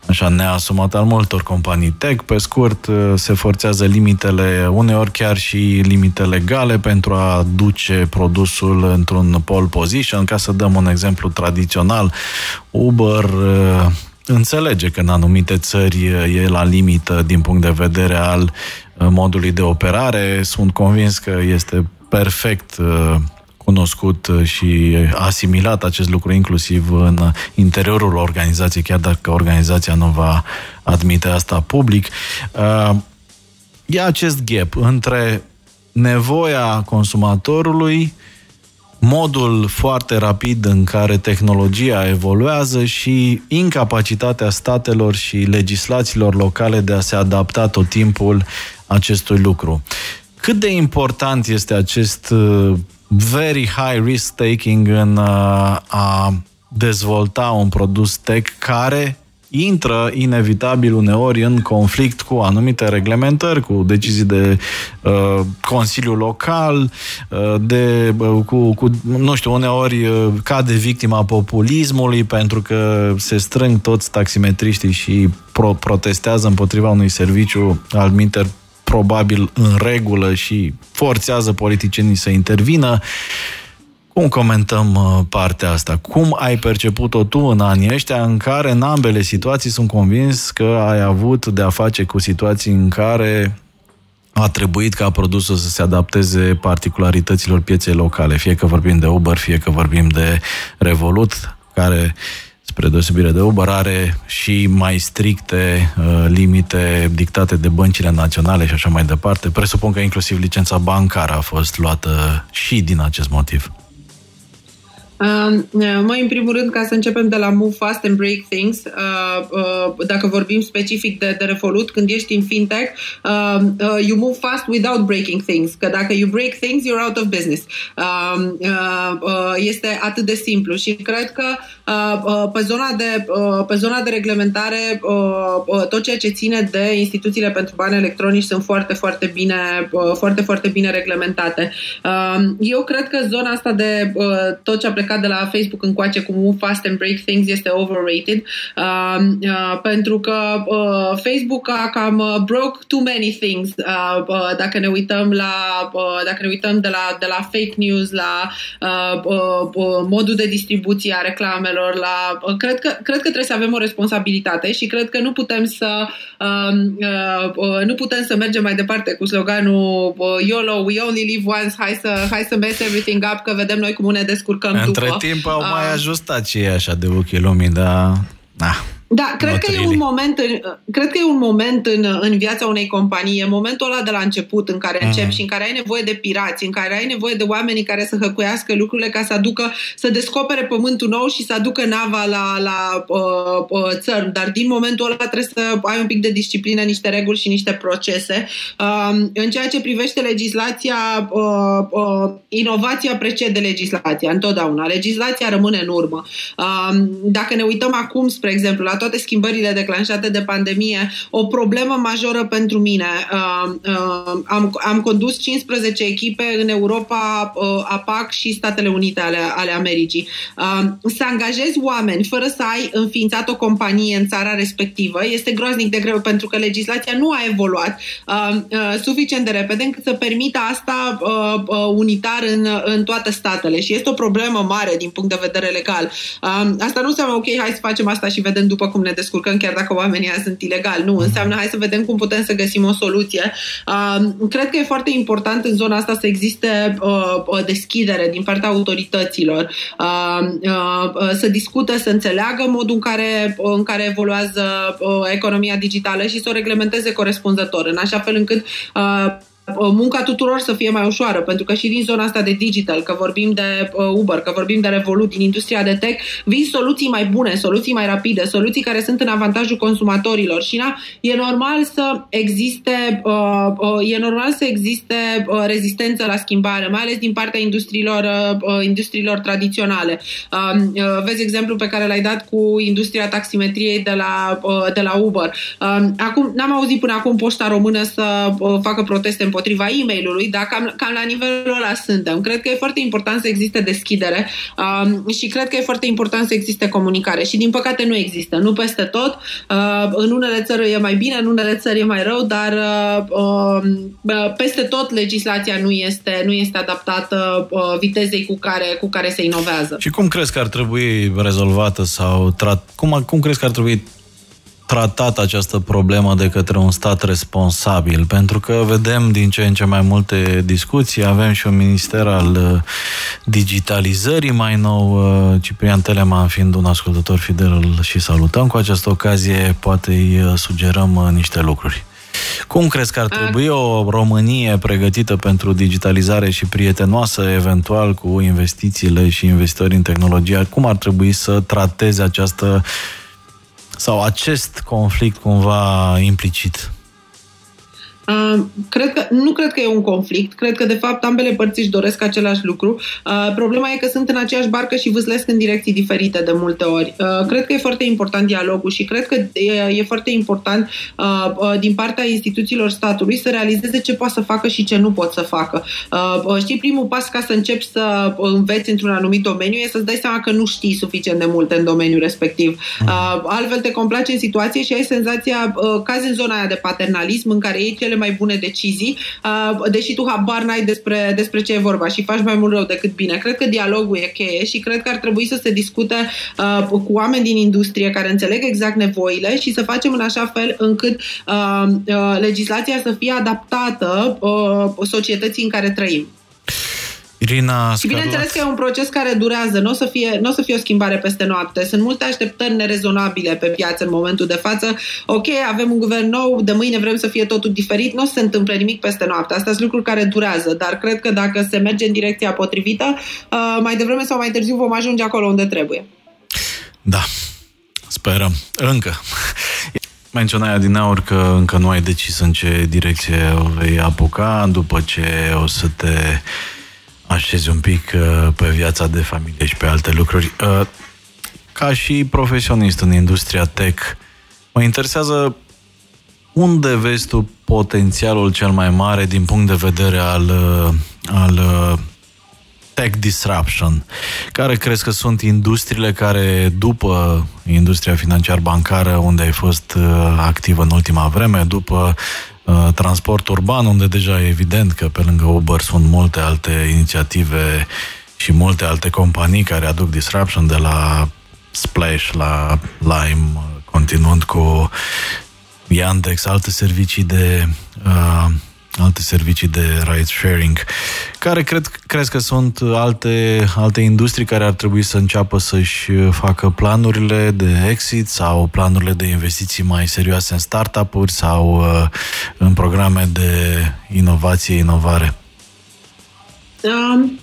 așa neasumat al multor companii tech. Pe scurt, uh, se forțează limitele, uneori chiar și limite legale pentru a duce produsul într-un pole position. Ca să dăm un exemplu tradițional, Uber uh, înțelege că în anumite țări e la limită din punct de vedere al modului de operare. Sunt convins că este perfect uh, cunoscut și asimilat acest lucru inclusiv în interiorul organizației, chiar dacă organizația nu va admite asta public. Uh, e acest gap între nevoia consumatorului, modul foarte rapid în care tehnologia evoluează și incapacitatea statelor și legislațiilor locale de a se adapta tot timpul acestui lucru. Cât de important este acest uh, very high risk taking în uh, a dezvolta un produs tech care intră inevitabil uneori în conflict cu anumite reglementări, cu decizii de uh, Consiliu Local, uh, de, uh, cu, cu, nu știu, uneori uh, cade victima populismului pentru că se strâng toți taximetriștii și pro- protestează împotriva unui serviciu al minter probabil în regulă și forțează politicienii să intervină. Cum comentăm uh, partea asta? Cum ai perceput-o tu în anii ăștia în care în ambele situații sunt convins că ai avut de a face cu situații în care a trebuit ca produsul să se adapteze particularităților pieței locale, fie că vorbim de Uber, fie că vorbim de Revolut, care spre deosebire de Uber, are și mai stricte uh, limite dictate de băncile naționale și așa mai departe. Presupun că inclusiv licența bancară a fost luată și din acest motiv. Mai în primul rând, ca să începem de la Move Fast and Break Things, uh, uh, dacă vorbim specific de, de Revolut, când ești în fintech, uh, you move fast without breaking things. Că dacă you break things, you're out of business. Este atât de simplu și cred că pe zona de, pe zona de reglementare, tot ceea ce ține de instituțiile pentru bani electronici sunt foarte, foarte bine, foarte, foarte bine reglementate. Eu cred că zona asta de tot ce a plecat plecat de la Facebook încoace cu Move Fast and Break Things este overrated. Uh, uh, pentru că uh, Facebook a cam uh, broke too many things. Uh, uh, dacă ne uităm la uh, dacă ne uităm de la, de la fake news la uh, uh, uh, modul de distribuție a reclamelor la uh, cred, că, cred că trebuie să avem o responsabilitate și cred că nu putem să uh, uh, uh, nu putem să mergem mai departe cu sloganul uh, YOLO, we only live once, hai să, hai să mess everything up, că vedem noi cum ne descurcăm Între după. timp au mai uh, ajustat și așa de ochii lumii, dar... Na. Da, cred că, e un moment în, cred că e un moment în, în viața unei companii, e momentul ăla de la început în care începi mm. și în care ai nevoie de pirați, în care ai nevoie de oamenii care să hăcuiască lucrurile ca să aducă, să descopere pământul nou și să aducă nava la, la uh, uh, țărm. Dar din momentul ăla trebuie să ai un pic de disciplină, niște reguli și niște procese. Uh, în ceea ce privește legislația, uh, uh, inovația precede legislația, întotdeauna. Legislația rămâne în urmă. Uh, dacă ne uităm acum, spre exemplu, la toate schimbările declanșate de pandemie, o problemă majoră pentru mine. Uh, uh, am, am condus 15 echipe în Europa, uh, APAC și Statele Unite ale, ale Americii. Să angajezi oameni fără să ai înființat o companie în țara respectivă este groaznic de greu pentru că legislația nu a evoluat suficient de repede încât să permită asta unitar în, în toate statele și este o problemă mare din punct de vedere legal. Asta nu înseamnă, ok, hai să facem asta și vedem după cum ne descurcăm chiar dacă oamenii sunt ilegali. Nu, înseamnă hai să vedem cum putem să găsim o soluție. Uh, cred că e foarte important în zona asta să existe uh, o deschidere din partea autorităților, uh, uh, să discute, să înțeleagă modul în care, în care evoluează uh, economia digitală și să o reglementeze corespunzător, în așa fel încât uh, Uh, munca tuturor să fie mai ușoară, pentru că și din zona asta de digital, că vorbim de uh, Uber, că vorbim de Revolut, din industria de tech, vin soluții mai bune, soluții mai rapide, soluții care sunt în avantajul consumatorilor și na, e normal să existe uh, e normal să existe rezistență la schimbare, mai ales din partea industriilor, industriilor tradiționale. Um, vezi exemplu pe care l-ai dat cu industria taximetriei de la, de la Uber. Um, acum, n-am auzit până acum poșta română să facă proteste împotriva împotriva e mail dar cam, cam la nivelul ăla suntem. Cred că e foarte important să existe deschidere uh, și cred că e foarte important să existe comunicare și din păcate nu există, nu peste tot. Uh, în unele țări e mai bine, în unele țări e mai rău, dar uh, uh, peste tot legislația nu este, nu este adaptată uh, vitezei cu care, cu care se inovează. Și cum crezi că ar trebui rezolvată sau trat... cum, cum crezi că ar trebui tratat această problemă de către un stat responsabil? Pentru că vedem din ce în ce mai multe discuții, avem și un minister al uh, digitalizării mai nou, uh, Ciprian Teleman fiind un ascultător fidel și salutăm cu această ocazie, poate îi uh, sugerăm niște lucruri. Cum crezi că ar trebui o Românie pregătită pentru digitalizare și prietenoasă eventual cu investițiile și investitori în tehnologie? Cum ar trebui să trateze această sau acest conflict cumva implicit? Cred că, nu cred că e un conflict, cred că de fapt ambele părți își doresc același lucru. Uh, problema e că sunt în aceeași barcă și vâslesc în direcții diferite de multe ori. Uh, cred că e foarte important dialogul și cred că e, e foarte important uh, uh, din partea instituțiilor statului să realizeze ce poate să facă și ce nu pot să facă. Uh, uh știi, primul pas ca să începi să înveți într-un anumit domeniu e să-ți dai seama că nu știi suficient de multe în domeniul respectiv. Uh, altfel te complaci în situație și ai senzația, uh, cazi în zona aia de paternalism în care ei cele mai bune decizii, uh, deși tu habar n-ai despre, despre ce e vorba și faci mai mult rău decât bine. Cred că dialogul e cheie și cred că ar trebui să se discute uh, cu oameni din industrie care înțeleg exact nevoile și să facem în așa fel încât uh, legislația să fie adaptată societății în care trăim. Irina Și bineînțeles că e un proces care durează, nu o să fie, n-o să fie o schimbare peste noapte. Sunt multe așteptări nerezonabile pe piață în momentul de față. Ok, avem un guvern nou, de mâine vrem să fie totul diferit, nu o să se întâmple nimic peste noapte. Asta sunt lucruri care durează, dar cred că dacă se merge în direcția potrivită, uh, mai devreme sau mai târziu vom ajunge acolo unde trebuie. Da, sperăm. Încă. Menționai din aur că încă nu ai decis în ce direcție o vei apuca după ce o să te așezi un pic uh, pe viața de familie și pe alte lucruri. Uh, ca și profesionist în industria tech, mă interesează unde vezi tu potențialul cel mai mare din punct de vedere al, uh, al uh, tech disruption? Care crezi că sunt industriile care, după industria financiar-bancară, unde ai fost uh, activ în ultima vreme, după Uh, transport urban, unde deja e evident că pe lângă Uber sunt multe alte inițiative și multe alte companii care aduc disruption de la Splash la Lime, continuând cu Yandex, alte servicii de uh, alte servicii de ride sharing, care cred, crezi că sunt alte, alte industrii care ar trebui să înceapă să-și facă planurile de exit sau planurile de investiții mai serioase în startup-uri sau uh, în programe de inovație, inovare? Um,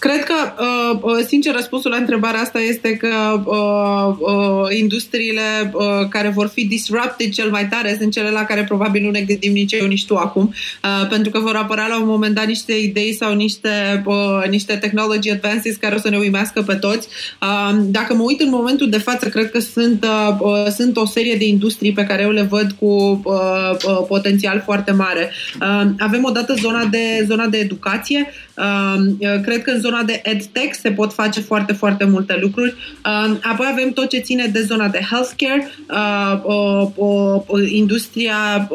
Cred că, uh, uh, sincer, răspunsul la întrebarea asta este că uh, uh, industriile uh, care vor fi disrupted cel mai tare sunt cele la care probabil nu ne gândim nici eu, nici tu acum, uh, pentru că vor apărea la un moment dat niște idei sau niște, uh, niște technology advances care o să ne uimească pe toți. Uh, dacă mă uit în momentul de față, cred că sunt, uh, uh, sunt o serie de industrii pe care eu le văd cu uh, uh, potențial foarte mare. Uh, avem odată zona de, zona de educație. Uh, cred că în zona zona de EdTech se pot face foarte, foarte multe lucruri. Um, apoi avem tot ce ține de zona de healthcare, uh, industria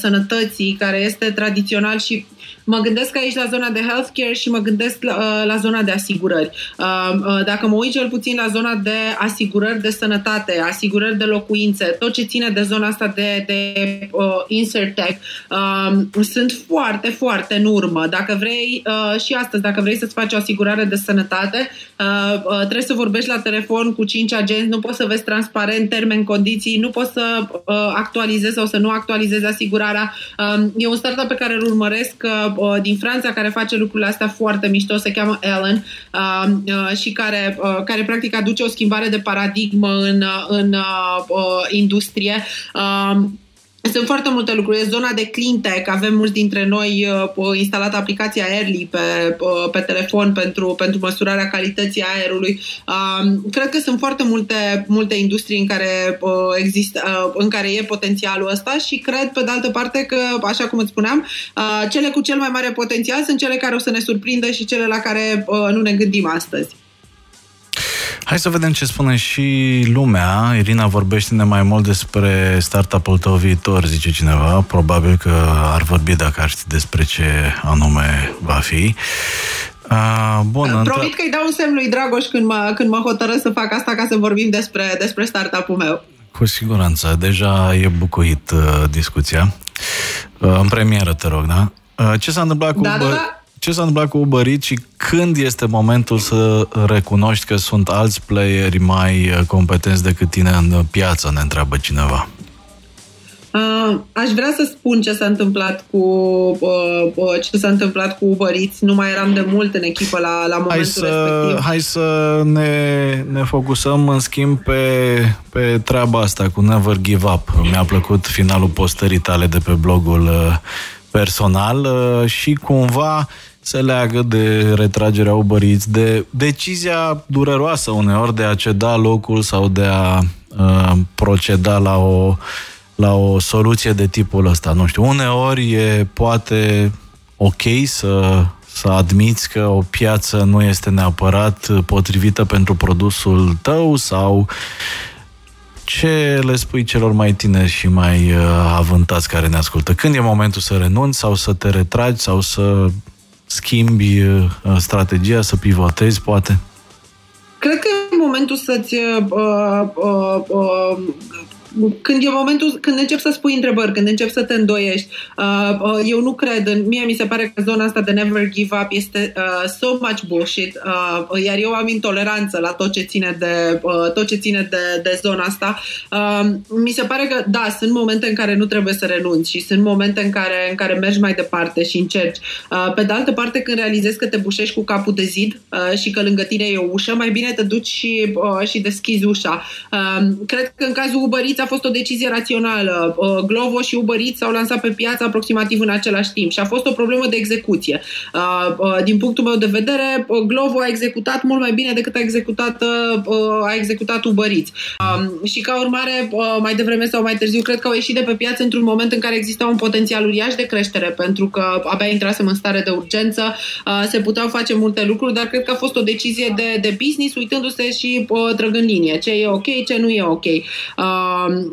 sănătății, care este tradițional și Mă gândesc aici la zona de healthcare și mă gândesc la, uh, la zona de asigurări. Uh, uh, dacă mă uit cel puțin la zona de asigurări de sănătate, asigurări de locuințe, tot ce ține de zona asta de, de uh, insert tech, uh, sunt foarte, foarte în urmă. Dacă vrei, uh, și astăzi, dacă vrei să-ți faci o asigurare de sănătate, uh, uh, trebuie să vorbești la telefon cu cinci agenți, nu poți să vezi transparent termeni, condiții, nu poți să uh, actualizezi sau să nu actualizezi asigurarea. Uh, e un startup pe care îl urmăresc uh, uh, din Franța care face lucrurile astea foarte mișto, se cheamă Ellen uh, uh, și care, uh, care practic aduce o schimbare de paradigmă în, uh, în uh, uh, industrie. Uh, sunt foarte multe lucruri. E zona de clean tech. Avem mulți dintre noi uh, instalat aplicația Airly pe, uh, pe telefon pentru, pentru măsurarea calității aerului. Uh, cred că sunt foarte multe, multe industrii în care, uh, există, uh, în care e potențialul ăsta și cred, pe de altă parte, că, așa cum îți spuneam, uh, cele cu cel mai mare potențial sunt cele care o să ne surprindă și cele la care uh, nu ne gândim astăzi. Hai să vedem ce spune și lumea. Irina, vorbește-ne mai mult despre startup-ul tău viitor, zice cineva. Probabil că ar vorbi dacă ar ști despre ce anume va fi. Uh, bun, Promit că îi dau un semn lui Dragoș când mă, când mă hotărăsc să fac asta ca să vorbim despre, despre startup-ul meu. Cu siguranță. Deja e bucuit uh, discuția. Uh, în premieră, te rog, da? Uh, ce s-a întâmplat cu... Da, da, da ce s-a întâmplat cu Uber Eats și când este momentul să recunoști că sunt alți playeri mai uh, competenți decât tine în piață, ne întreabă cineva. Uh, aș vrea să spun ce s-a întâmplat cu uh, uh, ce s-a întâmplat cu Uber Eats. Nu mai eram de mult în echipă la, la momentul hai să, respectiv. Hai să ne, ne focusăm în schimb pe, pe treaba asta cu Never Give Up. Mi-a plăcut finalul postării tale de pe blogul uh, personal uh, și cumva se leagă de retragerea Uber Eats, de decizia dureroasă uneori de a ceda locul sau de a uh, proceda la o, la o soluție de tipul ăsta. Nu știu, uneori e poate ok să, să admiți că o piață nu este neapărat potrivită pentru produsul tău sau ce le spui celor mai tineri și mai uh, avântați care ne ascultă? Când e momentul să renunți sau să te retragi sau să schimbi uh, strategia, să pivotezi, poate? Cred că e momentul să-ți uh, uh, uh, când e momentul, când încep să spui întrebări, când încep să te îndoiești, uh, uh, eu nu cred, în, mie mi se pare că zona asta de never give up este uh, so much bullshit, uh, iar eu am intoleranță la tot ce ține de, uh, tot ce ține de, de zona asta. Uh, mi se pare că, da, sunt momente în care nu trebuie să renunți și sunt momente în care, în care mergi mai departe și încerci. Uh, pe de altă parte, când realizezi că te bușești cu capul de zid uh, și că lângă tine e o ușă, mai bine te duci și, uh, și deschizi ușa. Uh, cred că în cazul Uber Eats a fost o decizie rațională. Uh, Glovo și Uber Eats s-au lansat pe piață aproximativ în același timp și a fost o problemă de execuție. Uh, uh, din punctul meu de vedere, Glovo a executat mult mai bine decât a executat, a executat Uber Eats. Um, și ca urmare, mai devreme sau mai târziu, cred că au ieșit de pe piață într-un moment în care exista un potențial uriaș de creștere, pentru că abia intrasem în stare de urgență, se puteau face multe lucruri, dar cred că a fost o decizie de, de business, uitându-se și trăgând linie. Ce e ok, ce nu e ok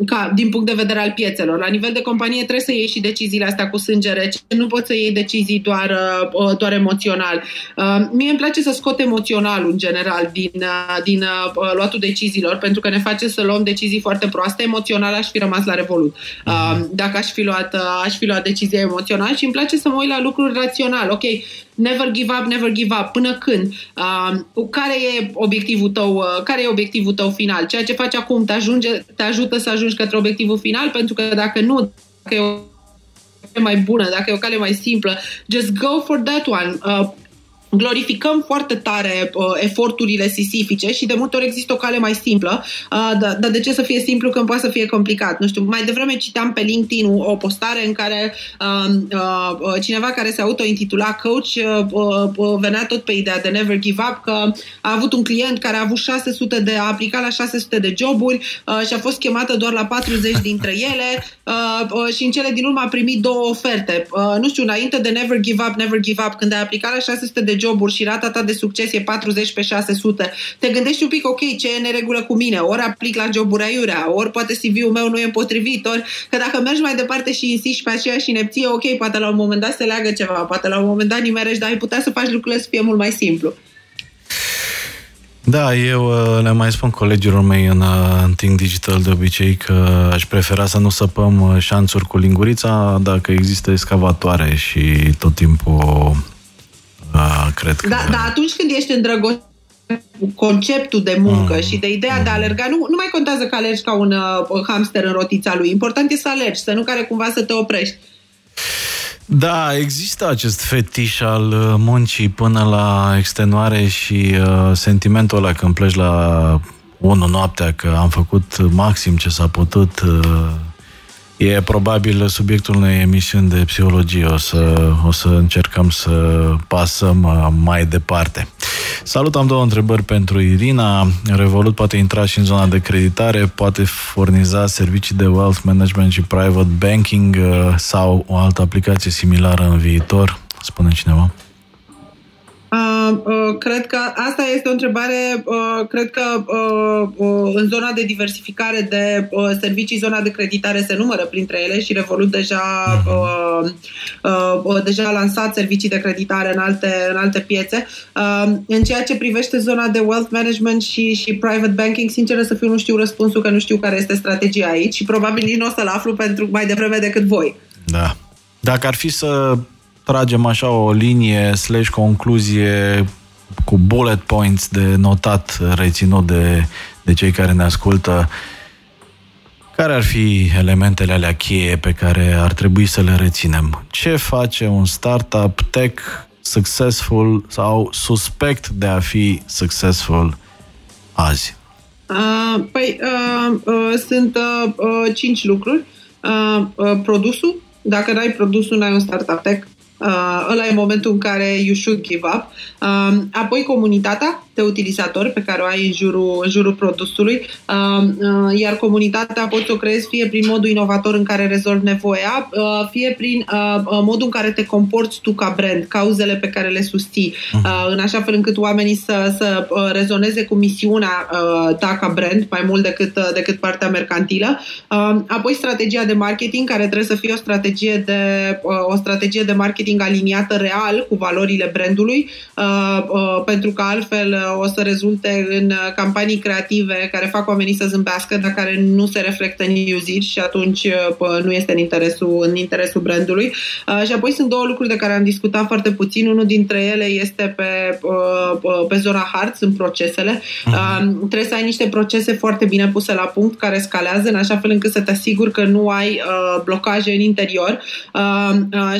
ca, din punct de vedere al piețelor. La nivel de companie trebuie să ieși și deciziile astea cu sânge rece. Nu poți să iei decizii doar, uh, doar emoțional. Uh, mie îmi place să scot emoționalul în general din, uh, din luatul deciziilor, pentru că ne face să luăm decizii foarte proaste. Emoțional aș fi rămas la Revolut. Mhm. Dacă aș fi luat, aș fi luat decizia emoțional și îmi place să mă uit la lucruri rațional. Ok, never give up, never give up. Până când? care e obiectivul tău, care e obiectivul tău final? Ceea ce faci acum te, ajunge, te ajută să ajungi către obiectivul final, pentru că dacă nu, dacă e o mai bună, dacă e o cale mai simplă, just go for that one. Uh, glorificăm foarte tare uh, eforturile sisifice și de multe ori există o cale mai simplă, uh, dar da, de ce să fie simplu când poate să fie complicat? Nu știu, mai devreme citeam pe LinkedIn o postare în care uh, uh, uh, cineva care se auto-intitula coach uh, uh, venea tot pe ideea de never give up, că a avut un client care a avut 600 de, a aplicat la 600 de joburi uh, și a fost chemată doar la 40 dintre ele uh, uh, și în cele din urmă a primit două oferte. Uh, nu știu, înainte de never give up, never give up, când ai aplicat la 600 de joburi și rata ta de succes e 40 pe 600, te gândești un pic, ok, ce e neregulă cu mine? Ori aplic la joburi aiurea, ori poate CV-ul meu nu e potrivit, ori că dacă mergi mai departe și insisti pe aceeași inepție, ok, poate la un moment dat se leagă ceva, poate la un moment dat nimerești, dar ai putea să faci lucrurile să fie mult mai simplu. Da, eu uh, le mai spun colegilor mei în, uh, în Think Digital de obicei că aș prefera să nu săpăm uh, șanțuri cu lingurița dacă există escavatoare și tot timpul da, cred că... Da, da atunci când ești îndrăgostit conceptul de muncă mm. și de ideea mm. de a alerga, nu, nu mai contează că alergi ca un uh, hamster în rotița lui. Important e să alergi, să nu care cumva să te oprești. Da, există acest fetiș al uh, muncii până la extenuare și uh, sentimentul ăla când pleci la 1 noaptea că am făcut maxim ce s-a putut uh, E probabil subiectul unei emisiuni de psihologie. O să, o să încercăm să pasăm uh, mai departe. Salut, am două întrebări pentru Irina. Revolut poate intra și în zona de creditare, poate furniza servicii de wealth management și private banking uh, sau o altă aplicație similară în viitor? Spune cineva. Uh, uh, cred că asta este o întrebare, uh, cred că uh, uh, în zona de diversificare de uh, servicii, zona de creditare se numără printre ele și Revolut deja, mhm. deja a lansat servicii de creditare în alte, în alte piețe. În ceea ce privește zona de wealth management și, și private banking, sincer să fiu, nu știu răspunsul, că nu știu care este strategia aici și probabil nici nu o să-l aflu pentru mai devreme decât voi. Da. Dacă ar fi să tragem așa o linie slash concluzie cu bullet points de notat reținut de, de cei care ne ascultă, care ar fi elementele alea cheie pe care ar trebui să le reținem? Ce face un startup tech successful sau suspect de a fi successful azi? Uh, păi, uh, uh, sunt uh, uh, cinci lucruri. Uh, uh, produsul, dacă n-ai produsul, n-ai un startup tech. Uh, ăla e momentul în care you should give up. Uh, apoi comunitatea de utilizatori pe care o ai în jurul, în jurul produsului, uh, uh, iar comunitatea poți să o creezi fie prin modul inovator în care rezolvi nevoia, uh, fie prin uh, uh modul în care te comporți tu ca brand, cauzele pe care le susții, mhm. uh, în așa fel încât oamenii să, să uh, rezoneze cu misiunea uh, ta ca brand, mai mult decât, uh, decât partea mercantilă. Uh, apoi strategia de marketing, care trebuie să fie o strategie de, uh, o strategie de marketing marketing aliniată real cu valorile brandului, uh, uh, pentru că altfel uh, o să rezulte în campanii creative care fac oamenii să zâmbească, dar care nu se reflectă în usage și atunci nu este în interesul, în interesul brandului. Și apoi sunt două lucruri de care am discutat foarte puțin. Unul dintre ele este pe, pe zona hard, sunt procesele. Uh-huh. Trebuie să ai niște procese foarte bine puse la punct, care scalează în așa fel încât să te asiguri că nu ai blocaje în interior.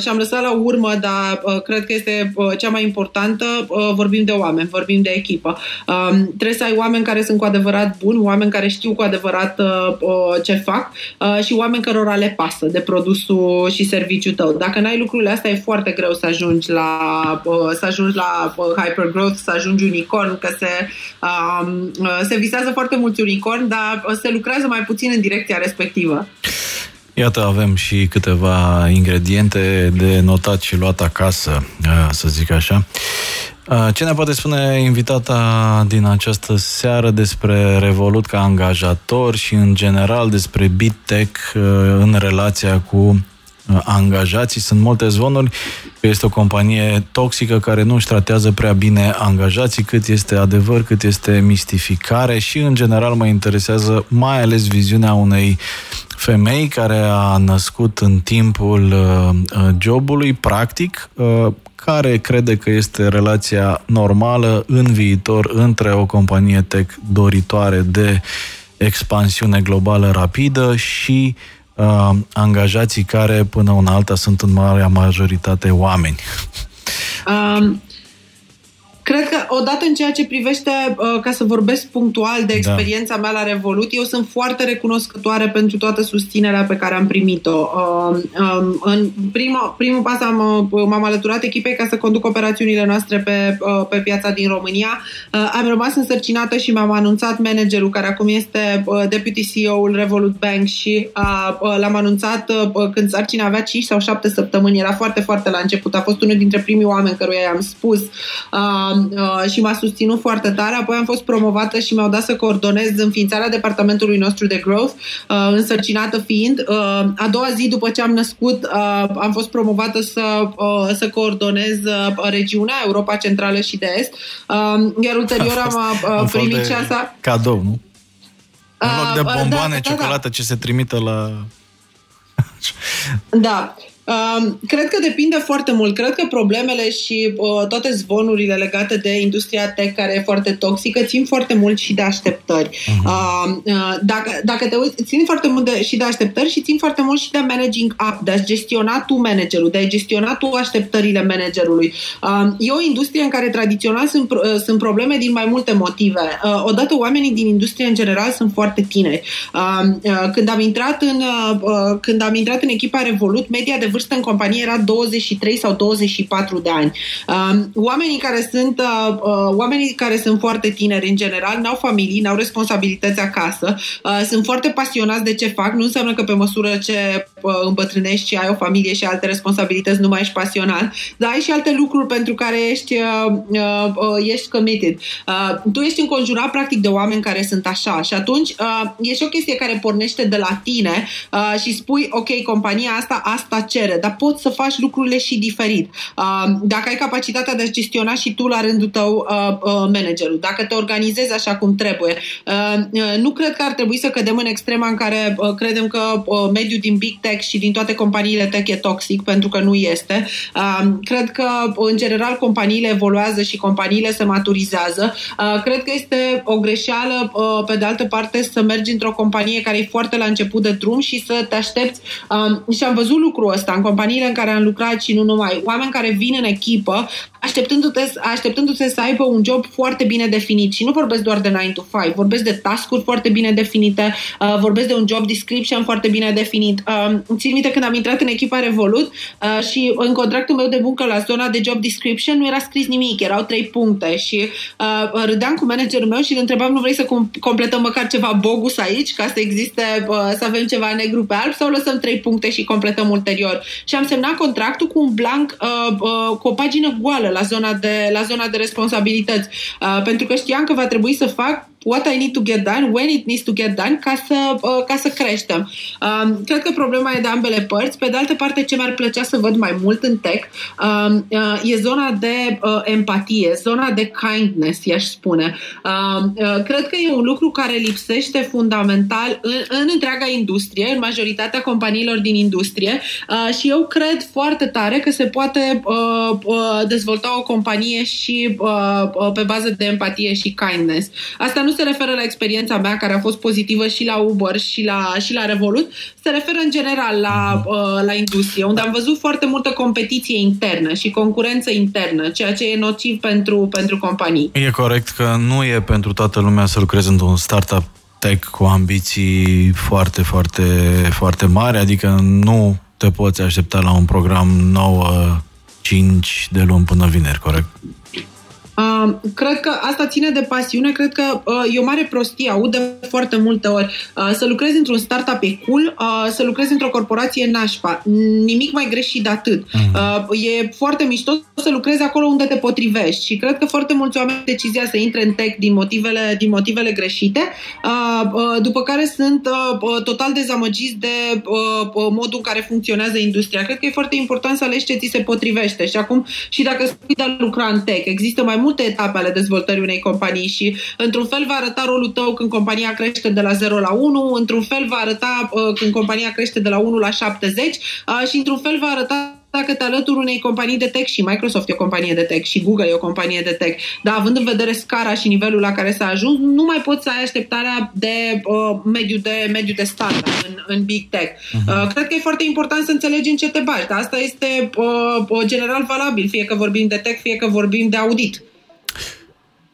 Și am lăsat la urmă urmă, dar uh, cred că este uh, cea mai importantă, uh, vorbim de oameni, vorbim de echipă. Um, trebuie să ai oameni care sunt cu adevărat buni, oameni care știu cu adevărat ce fac și oameni cărora le pasă de produsul și serviciul tău. Dacă n-ai lucrurile astea, e foarte greu să ajungi la, să ajungi la hypergrowth, să ajungi unicorn, că se, um, se visează foarte mulți unicorn, dar se lucrează mai puțin în direcția respectivă. Iată, avem și câteva ingrediente de notat și luat acasă, să zic așa. Ce ne poate spune invitata din această seară despre Revolut ca angajator și în general despre BitTech în relația cu angajații? Sunt multe zvonuri. Că este o companie toxică care nu își tratează prea bine angajații, cât este adevăr, cât este mistificare. Și în general mă interesează mai ales viziunea unei femei care a născut în timpul uh, uh, jobului, practic, uh, care crede că este relația normală în viitor între o companie tech doritoare de expansiune globală rapidă și uh, angajații care până una alta sunt în marea majoritate oameni. Um, Cred că odată în ceea ce privește, uh, ca să vorbesc punctual de da. experiența da. mea la Revolut, eu sunt foarte recunoscătoare pentru toată susținerea pe care am primit-o. Uh, um, în prima, primul pas am, uh, m-am alăturat echipei ca să conduc operațiunile noastre pe, pe piața din România. Am rămas însărcinată și mi-am anunțat managerul, care acum este deputy CEO-ul Revolut Bank și l-am anunțat când sarcina avea 5 sau 7 săptămâni. Era foarte, foarte la început. A fost unul dintre primii oameni căruia i-am spus uh, și m-a susținut foarte tare. Apoi am fost promovată și mi-au dat să coordonez înființarea departamentului nostru de growth, uh, însărcinată fiind. Uh, a doua zi după ce am născut, uh, am fost promovată să, uh, să coordonez uh, regiunea Europa Centrală și de Est, uh, iar ulterior am uh, primit și asta. Cadou, nu? În loc de uh, bomboane, uh, da, ciocolată da, da. ce se trimită la... da. Cred că depinde foarte mult. Cred că problemele și toate zvonurile legate de industria tech, care e foarte toxică, țin foarte mult și de așteptări. Uh-huh. Dacă, dacă te uiți, țin foarte mult de, și de așteptări și țin foarte mult și de managing up, de a gestiona tu managerul, de a gestiona tu așteptările managerului. E o industrie în care tradițional sunt, sunt probleme din mai multe motive. Odată oamenii din industrie în general sunt foarte tineri. Când am intrat în, când am intrat în echipa Revolut, media de vârstă în companie era 23 sau 24 de ani. Oamenii care sunt, oamenii care sunt foarte tineri în general n-au familii, n-au responsabilități acasă, sunt foarte pasionați de ce fac, nu înseamnă că pe măsură ce îmbătrânești și ai o familie și alte responsabilități nu mai ești pasionat, dar ai și alte lucruri pentru care ești, ești committed. Tu ești înconjurat practic de oameni care sunt așa și atunci e și o chestie care pornește de la tine și spui, ok, compania asta, asta cere, dar poți să faci lucrurile și diferit. Dacă ai capacitatea de a gestiona și tu la rândul tău managerul, dacă te organizezi așa cum trebuie, nu cred că ar trebui să cădem în extrema în care credem că mediul din Big Tech și din toate companiile tech e toxic, pentru că nu este. Cred că, în general, companiile evoluează și companiile se maturizează. Cred că este o greșeală, pe de altă parte, să mergi într-o companie care e foarte la început de drum și să te aștepți. Și am văzut lucrul ăsta în companiile în care am lucrat și nu numai. Oameni care vin în echipă așteptându-te, așteptându-te să aibă un job foarte bine definit. Și nu vorbesc doar de 9 to 5, vorbesc de task-uri foarte bine definite, vorbesc de un job description foarte bine definit. Țin minte când am intrat în echipa Revolut și în contractul meu de muncă la zona de job description nu era scris nimic, erau trei puncte și râdeam cu managerul meu și îl întrebam nu vrei să completăm măcar ceva bogus aici ca să existe, să avem ceva negru pe alb sau lăsăm trei puncte și completăm ulterior. Și am semnat contractul cu un blank, cu o pagină goală la zona de, la zona de responsabilități. Pentru că știam că va trebui să fac what I need to get done, when it needs to get done, ca să, uh, ca să creștem. Uh, cred că problema e de ambele părți. Pe de altă parte, ce mi-ar plăcea să văd mai mult în tech uh, uh, e zona de uh, empatie, zona de kindness, i-aș spune. Uh, uh, cred că e un lucru care lipsește fundamental în, în întreaga industrie, în majoritatea companiilor din industrie uh, și eu cred foarte tare că se poate uh, uh, dezvolta o companie și uh, uh, pe bază de empatie și kindness. Asta nu se referă la experiența mea, care a fost pozitivă și la Uber și la, și la Revolut, se referă în general la, uh, la industrie, unde am văzut foarte multă competiție internă și concurență internă, ceea ce e nociv pentru, pentru companii. E corect că nu e pentru toată lumea să lucreze într-un startup tech cu ambiții foarte, foarte, foarte mari, adică nu te poți aștepta la un program nou 5 de luni până vineri, corect? Uh, cred că asta ține de pasiune, cred că uh, e o mare prostie, aud de foarte multe ori. Uh, să lucrezi într-un startup e cool, uh, să lucrezi într-o corporație nașpa. Nimic mai greșit de atât. Uh-huh. Uh, e foarte mișto să lucrezi acolo unde te potrivești și cred că foarte mulți oameni decizia să intre în tech din motivele, din motivele greșite, uh, uh, după care sunt uh, uh total dezamăgiți de uh, uh, modul în care funcționează industria. Cred că e foarte important să alegi ce ți se potrivește și acum și dacă spui de a lucra în tech, există mai mult multe etape ale dezvoltării unei companii și într-un fel va arăta rolul tău când compania crește de la 0 la 1, într-un fel va arăta uh, când compania crește de la 1 la 70 uh, și într-un fel va arăta dacă te alături unei companii de tech și Microsoft e o companie de tech și Google e o companie de tech, dar având în vedere scara și nivelul la care s-a ajuns, nu mai poți să ai așteptarea de uh, mediu de mediu de standard în, în big tech. Uh-huh. Uh, cred că e foarte important să înțelegi în ce te bagi, dar asta este uh, general valabil, fie că vorbim de tech, fie că vorbim de audit.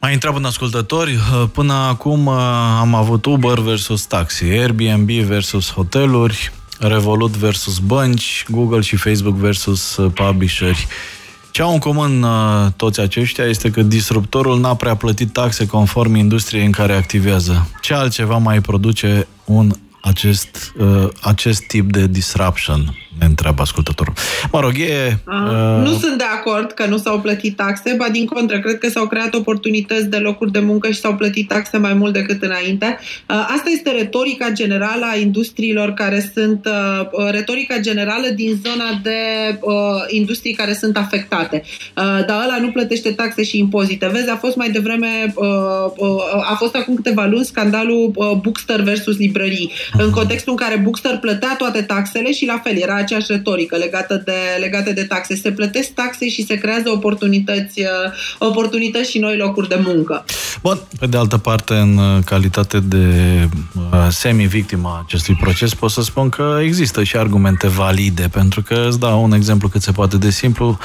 Mai întreabă în ascultători, uh, până acum uh, am avut Uber versus taxi, Airbnb versus hoteluri, Revolut versus bănci, Google și Facebook versus uh, publisheri. Ce au în comun toți aceștia este că disruptorul n-a prea plătit taxe conform industriei în care activează. Ce altceva mai produce un acest, uh, acest tip de disruption, ne întreabă ascultătorul. Mă rog, e... Uh... Nu sunt de acord că nu s-au plătit taxe, ba din contră, cred că s-au creat oportunități de locuri de muncă și s-au plătit taxe mai mult decât înainte. Uh, asta este retorica generală a industriilor care sunt... Uh, uh retorica generală din zona de uh, industrii care sunt afectate. Uh, dar ăla nu plătește taxe și impozite. Vezi, a fost mai devreme... Uh, uh, a fost acum câteva luni scandalul uh, Bookster versus librării în contextul în care Bookster plătea toate taxele și la fel era aceeași retorică legată de, legată de taxe. Se plătesc taxe și se creează oportunități, uh, oportunități și noi locuri de muncă. Bun, pe de altă parte, în calitate de uh, semi-victima acestui proces, pot să spun că există și argumente valide, pentru că îți dau un exemplu cât se poate de simplu.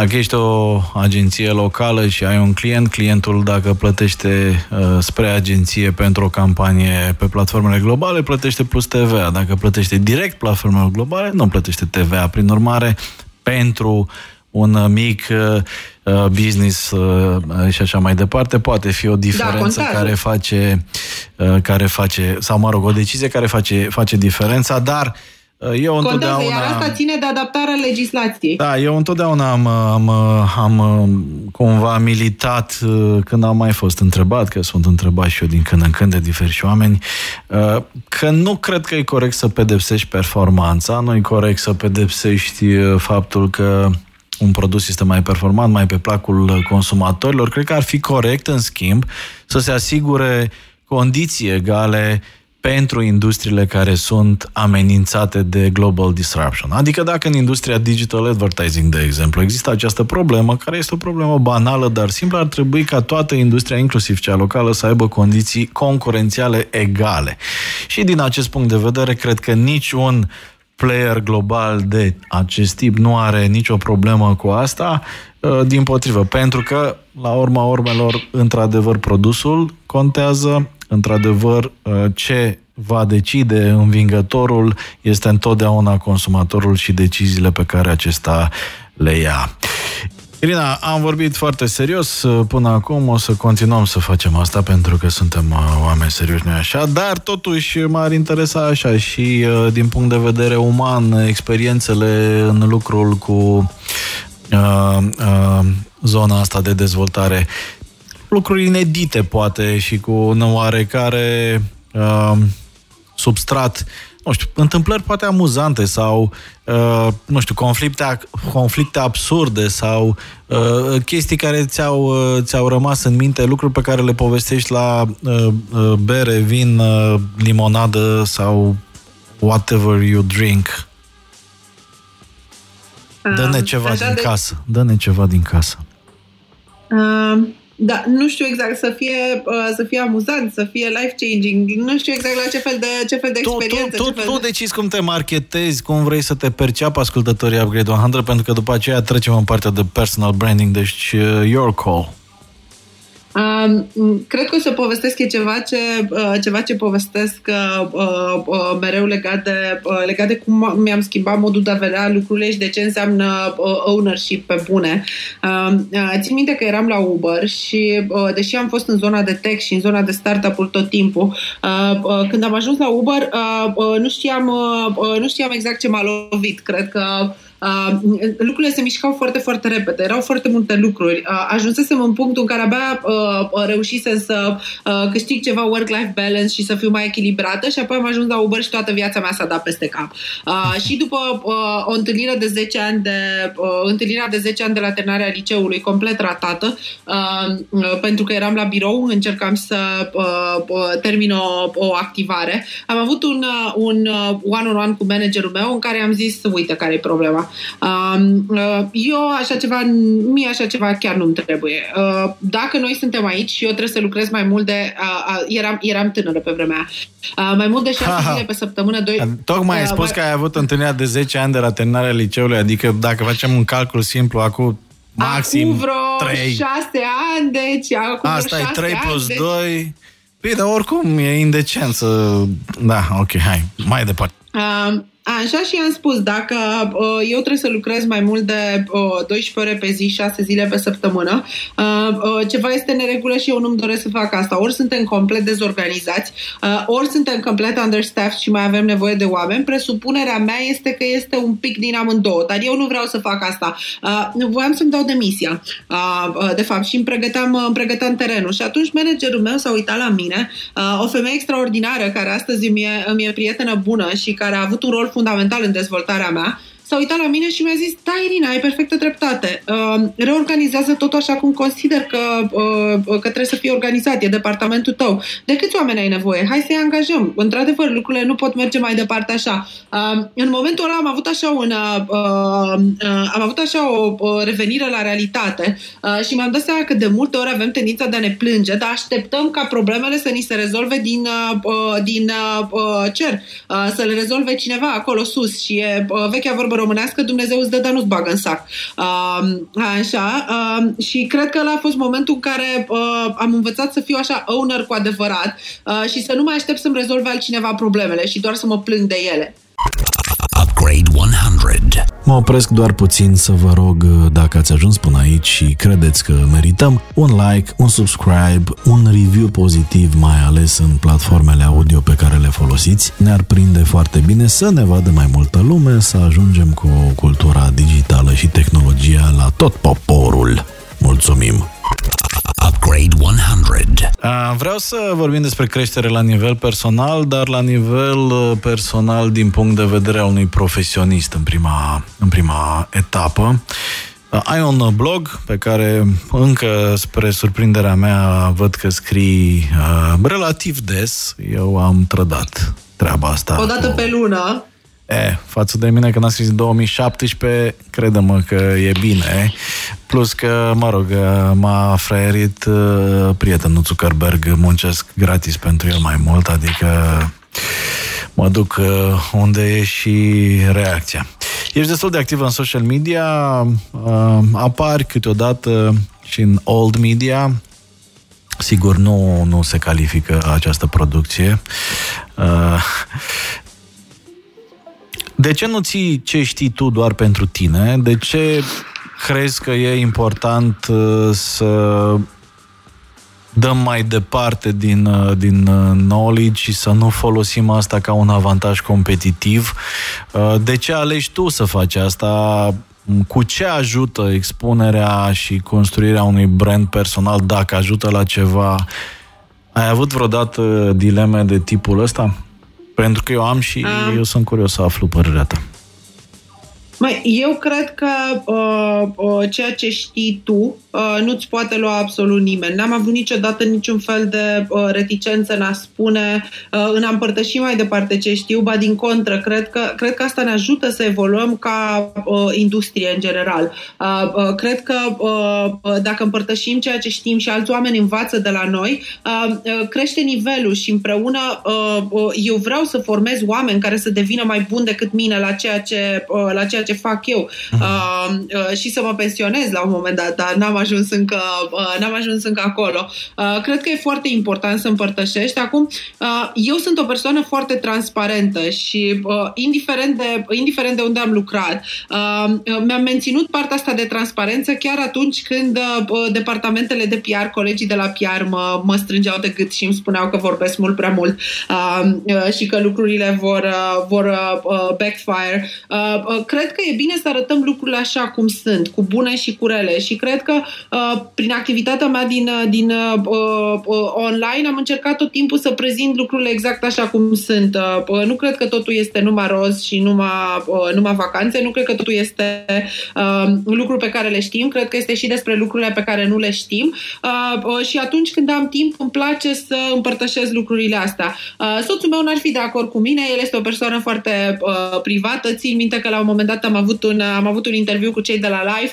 Dacă ești o agenție locală și ai un client, clientul dacă plătește uh, spre agenție pentru o campanie pe platformele globale, plătește plus TVA. Dacă plătește direct platformele globale, nu plătește TVA. Prin urmare, pentru un mic uh, uh business uh, și așa mai departe, poate fi o diferență da, care face, uh, care face, sau mă rog, o decizie care face, face diferența, dar uh, eu întotdeauna... Contează, iar asta ține de adaptarea legislației. Da, eu întotdeauna am, am, am cumva militat când am mai fost întrebat, că sunt întrebat și eu din când în când de diversi oameni, că nu cred că e corect să pedepsești performanța, nu e corect să pedepsești faptul că un produs este mai performant, mai pe placul consumatorilor. Cred că ar fi corect, în schimb, să se asigure condiții egale uh, pentru industriile care sunt amenințate de global disruption. Adică dacă în industria digital advertising, de exemplu, există această problemă, care este o problemă banală, dar simplă, ar trebui ca toată industria, inclusiv cea locală, să aibă condiții concurențiale egale. Și din acest punct de vedere, cred că niciun player global de acest tip nu are nicio problemă cu asta, uh, din potrivă, pentru că, la urma urmelor, într-adevăr, produsul contează, într-adevăr, uh, ce va decide învingătorul este întotdeauna consumatorul și deciziile pe care acesta le ia. Irina, am vorbit foarte serios uh, până acum, o să continuăm să facem asta pentru că suntem uh, oameni serioși, nu așa, dar totuși m-ar interesa așa și din punct de vedere uman experiențele în lucrul cu uh, uh, zona asta de dezvoltare lucruri inedite, poate, și cu un oarecare uh, substrat, nu știu, întâmplări poate amuzante sau, uh, nu știu, conflicte, conflicte absurde sau uh, chestii care ți-au, uh, ți-au rămas în minte, lucruri pe care le povestești la uh, uh, bere, vin, uh, limonadă sau whatever you drink. Dă-ne ceva din de... casă. Dă-ne ceva din casă. Uh, da, nu știu exact să fie, uh, să fie amuzant, să fie life-changing. Nu știu exact la ce fel de, ce fel de experiență. Tu, tu, tu, tu de... decizi cum te marketezi, cum vrei să te perceapă ascultătorii Upgrade 100, pentru că după aceea trecem în partea de personal branding, deci uh, your call. Um, cred că o să povestesc e ceva ce, uh, ceva ce povestesc uh, uh, uh, mereu legat de, uh, legat de cum mi-am schimbat modul de a vedea lucrurile și de ce înseamnă uh, ownership pe bune. Uh, uh, țin minte că eram la Uber și uh, deși am fost în zona de tech și în zona de startup-uri tot timpul, uh, uh, când am ajuns la Uber uh, uh, nu, știam, uh, uh nu știam exact ce m-a lovit. Cred că uh, Uh, lucrurile se mișcau foarte, foarte repede, erau foarte multe lucruri. Uh, ajunsesem în punctul în care abia uh, reușisem să uh, câștig ceva work-life balance și să fiu mai echilibrată și apoi am ajuns la Uber și toată viața mea s-a dat peste cap. Uh, și după uh, o întâlnire de 10 ani de uh, întâlnirea de 10 ani de la terminarea liceului complet ratată, uh, uh, pentru că eram la birou, încercam să uh, uh, termin o, o activare. Am avut un, uh, un uh, one-on-one cu managerul meu în care am zis, uite care e problema. Um, uh, eu așa ceva, mie așa ceva chiar nu-mi trebuie. Uh, dacă noi suntem aici și eu trebuie să lucrez mai mult de... Uh, eram, eram tânără pe vremea mai mult de șase zile pe săptămână. Doi, Tocmai ai spus că ai avut întâlnirea de 10 ani de la terminarea liceului, adică dacă facem un calcul simplu, acum maxim acum vreo 3. 6 ani, deci acum Asta e 3 plus ani, 2. Deci... Păi, dar oricum e indecent să... Da, ok, hai, mai departe. Uh, Așa și am spus, dacă uh, eu trebuie să lucrez mai mult de uh, 12 ore pe zi, 6 zile pe săptămână, uh, uh, ceva este în regulă și eu nu-mi doresc să fac asta. Ori suntem complet dezorganizați, uh, ori suntem complet understaffed și mai avem nevoie de oameni. Presupunerea mea este că este un pic din amândouă, dar eu nu vreau să fac asta. Uh, voiam să-mi dau demisia, uh, uh, de fapt, și îmi pregăteam, îmi pregăteam terenul. Și atunci managerul meu s-a uitat la mine, uh, o femeie extraordinară care astăzi mi-e, mi-e prietenă bună și care a avut un rol fundamental în dezvoltarea mea, s-a uitat la mine și mi-a zis, da, Irina, ai perfectă dreptate. Uh, reorganizează tot așa cum consider că, uh, că trebuie să fie organizat, e departamentul tău. De câți oameni ai nevoie? Hai să-i angajăm. Într-adevăr, lucrurile nu pot merge mai departe așa. Uh, în momentul ăla am avut așa un, uh, uh, am avut așa o uh, revenire la realitate uh, și mi-am dat seama că de multe ori avem tendința de a ne plânge, dar așteptăm ca problemele să ni se rezolve din, uh, uh din uh, cer, uh, să le rezolve cineva acolo sus și e uh, vechea vorbă românească, Dumnezeu îți dă, dar nu-ți bagă în sac. Uh, așa, uh, și cred că ăla a fost momentul în care uh, am învățat să fiu așa owner cu adevărat uh, și să nu mai aștept să-mi rezolve altcineva problemele și doar să mă plâng de ele. Upgrade 100. Mă opresc doar puțin să vă rog, dacă ați ajuns până aici și credeți că merităm, un like, un subscribe, un review pozitiv, mai ales în platformele audio pe care le folosiți. Ne-ar prinde foarte bine să ne vadă mai multă lume, să ajungem cu cultura digitală și tehnologia la tot poporul. Mulțumim! Upgrade 100. Vreau să vorbim despre creștere la nivel personal, dar la nivel uh, personal din punct de vedere al unui profesionist în prima, în prima etapă. Uh, ai un blog pe care încă, spre surprinderea mea, văd că scrii uh, relativ des. Eu am trădat treaba asta. O dată cu... pe lună. E, față de mine când am scris în 2017, credem că e bine. Plus că, mă rog, m-a fraierit uh, prietenul Zuckerberg, muncesc gratis pentru el mai mult, adică mă duc uh, unde e și reacția. Ești destul de activ în social media, uh, apari câteodată și în old media, Sigur, nu, nu se califică această producție. De ce nu ții ce știi tu doar pentru tine? De ce crezi că e important uh, să dăm mai departe din, uh, din uh, knowledge și să nu folosim asta ca un avantaj competitiv? De ce alegi tu să faci asta? Cu ce ajută expunerea și construirea unui brand personal, dacă ajută la ceva? Ai avut vreodată dileme de tipul ăsta? Pentru că eu am și um, eu sunt curios să aflu părerea ta. Mai, eu cred că uh, uh, ceea ce știi tu uh, nu-ți poate lua absolut nimeni. N-am avut niciodată niciun fel de uh, reticență în a spune, uh, în a împărtăși mai departe ce știu, ba din contră, cred că, cred că asta ne ajută să evoluăm ca uh, industrie în general. Uh, uh, cred că uh, uh dacă împărtășim ceea ce știm și alți oameni învață de la noi, uh, uh, crește nivelul și împreună uh, uh, eu vreau să formez oameni care să devină mai buni decât mine la ceea ce, uh, la ceea ce fac eu uh-huh. uh, uh, și să mă pensionez la un moment dat, dar n-am ajuns încă, uh, n-am ajuns încă acolo. Uh, cred că e foarte important să împărtășești. Acum, uh, eu sunt o persoană foarte transparentă și uh, indiferent, de, indiferent de unde am lucrat, uh, mi-am menținut partea asta de transparență chiar atunci când uh, departamentele de PR, colegii de la PR mă, mă strângeau de gât și îmi spuneau că vorbesc mult prea mult uh, uh, și că lucrurile vor, uh, vor uh, backfire. Uh, uh, cred că e bine să arătăm lucrurile așa cum sunt, cu bune și cu rele. Și cred că uh, prin activitatea mea din, uh, din uh, uh, online am încercat tot timpul să prezint lucrurile exact așa cum sunt. Uh, uh, nu cred că totul este numai roz și numai, uh, numai vacanțe, nu cred că totul este uh, lucruri pe care le știm, cred că este și despre lucrurile pe care nu le știm. Uh, uh, și atunci când am timp îmi place să împărtășesc lucrurile astea. Uh, soțul meu n-ar fi de acord cu mine, el este o persoană foarte uh, privată, țin minte că la un moment dat am avut un, am avut un interviu cu cei de la Live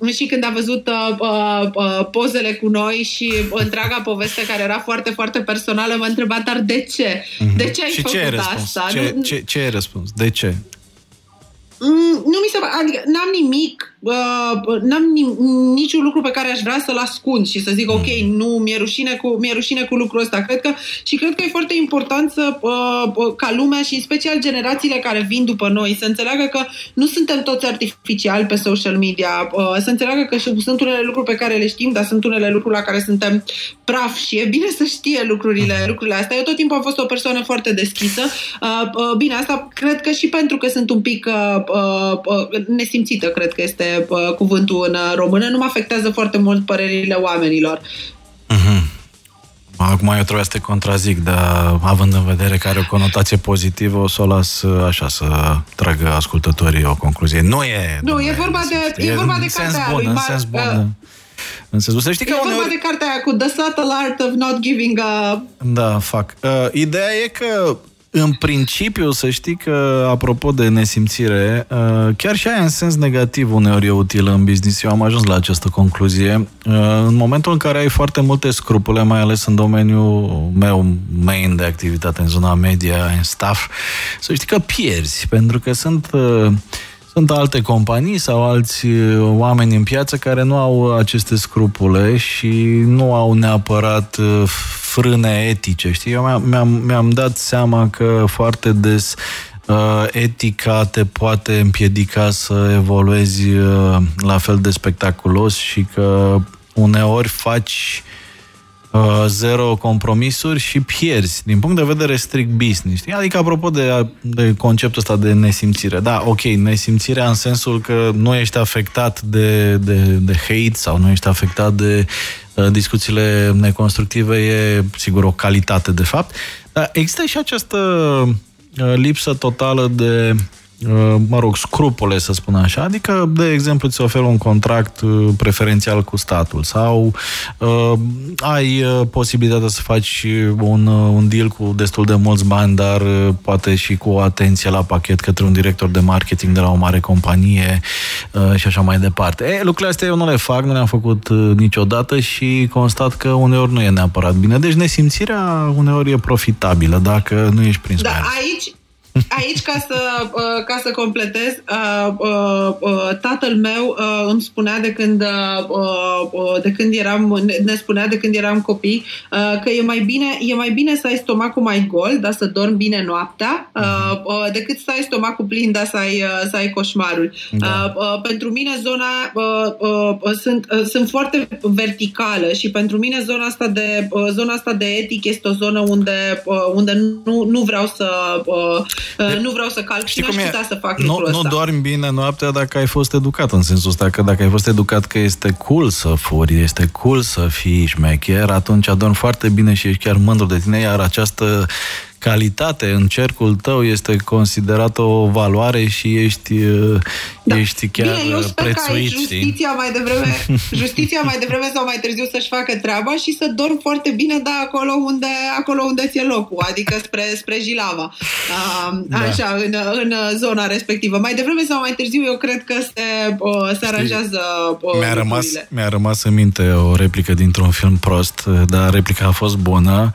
um, și când a văzut uh, uh, uh, pozele cu noi și întreaga poveste care era foarte, foarte personală, m-a întrebat, dar de ce? Mm-hmm. De ce ai și făcut ce ai asta? Ce, ce, ce ai răspuns? De ce? Mm, nu mi se adică n-am nimic uh, n-am niciun lucru pe care aș vrea să-l ascund și să zic, ok, mm. nu, mi-e rușine cu, mi-e rușine cu lucrul ăsta. Cred că, și cred că e foarte important să, uh, ca lumea și în special generațiile care vin după noi să înțeleagă că nu suntem toți artificiali pe social media, uh, să înțeleagă că sunt unele lucruri pe care le știm, dar sunt unele lucruri la care suntem praf și e bine să știe lucrurile, mm. lucrurile astea. Eu tot timpul am fost o persoană foarte deschisă. Uh, uh, bine, asta cred că și pentru că sunt un pic uh, uh, nesimțită, cred că este uh, cuvântul în română, nu mă afectează foarte mult părerile oamenilor. Uh-huh. Acum eu trebuie să te contrazic, dar având în vedere că are o conotație pozitivă, o să o las uh, așa, să tragă ascultătorii o concluzie. Nu e... Nu, e vorba de, e vorba de cartea bun, lui în Mar- sens bun. uh, În sensul, să știi E că vorba uneori... de cartea aia cu The Subtle Art of Not Giving a... Da, fac. Uh, ideea e că în principiu, să știi că, apropo de nesimțire, uh, chiar și aia în sens negativ uneori e utilă în business. Eu am ajuns la această concluzie. Uh, în momentul în care ai foarte multe scrupule, mai ales în domeniul meu main de activitate, în zona media, în staff, să știi că pierzi, pentru că sunt... uh, sunt alte companii sau alți uh, oameni în piață care nu au aceste scrupule și nu au neapărat uh, frâne etice, știi? Eu mi-am, mi-am, mi-am dat seama că foarte des uh, etica te poate împiedica să evoluezi uh, la fel de spectaculos și că uneori faci uh, zero compromisuri și pierzi din punct de vedere strict business. Știi? Adică apropo de, de conceptul ăsta de nesimțire. Da, ok, nesimțirea în sensul că nu ești afectat de, de, de hate sau nu ești afectat de uh, discuțiile neconstructive e sigur o calitate de fapt, dar există și această uh, lipsă totală de uh, mă rog, scrupule, să spun așa. Adică, de exemplu, ți oferă un contract uh, preferențial cu statul sau uh, ai uh, posibilitatea să faci un, uh, un deal cu destul de mulți bani, dar uh, poate și cu o atenție la pachet către un director de marketing de la o mare companie uh, și așa mai departe. E, lucrurile astea eu nu le fac, nu le-am făcut uh, niciodată și constat că uneori nu e neapărat bine. Deci nesimțirea uneori e profitabilă dacă nu ești prins Da, pe ea. aici, aici ca să, uh, ca să completez, uh, uh, uh, tatăl meu uh, îmi spunea de când, uh, uh, de când eram, ne- ne spunea de când eram copii uh, că e mai, bine, e mai bine să ai stomacul mai gol, dar să dormi bine noaptea, uh, uh, decât să ai stomacul plin, dar să ai, uh, să ai coșmaruri. Da. Uh, uh, pentru mine zona uh, uh, uh, sunt, uh, sunt foarte verticală și pentru mine zona asta de, uh, zona asta de etic este o zonă unde, uh, unde nu, nu vreau să uh, uh, nu vreau să calc și Știi n-aș cum e? putea să fac nu, lucrul nu ăsta. dormi bine noaptea dacă ai fost educat în sensul ăsta, că dacă ai fost educat că este cool să furi, este cool să fii șmecher, atunci adormi foarte bine și ești chiar mândru de tine, iar această calitate în cercul tău este considerată o valoare și ești, da. ești chiar Bine, eu sper că prețuit. aici știi? justiția mai devreme, justiția mai devreme sau mai târziu să-și facă treaba și să dorm foarte bine, dar acolo unde, acolo unde ți-e locul, adică spre, spre Jilava. Uh, Da. Așa, în, în zona respectivă. Mai devreme sau mai târziu, eu cred că se, uh, se aranjează uh, Mi-a rămas, lucrurile. mi-a rămas în minte o replică dintr-un film prost, dar replica a fost bună.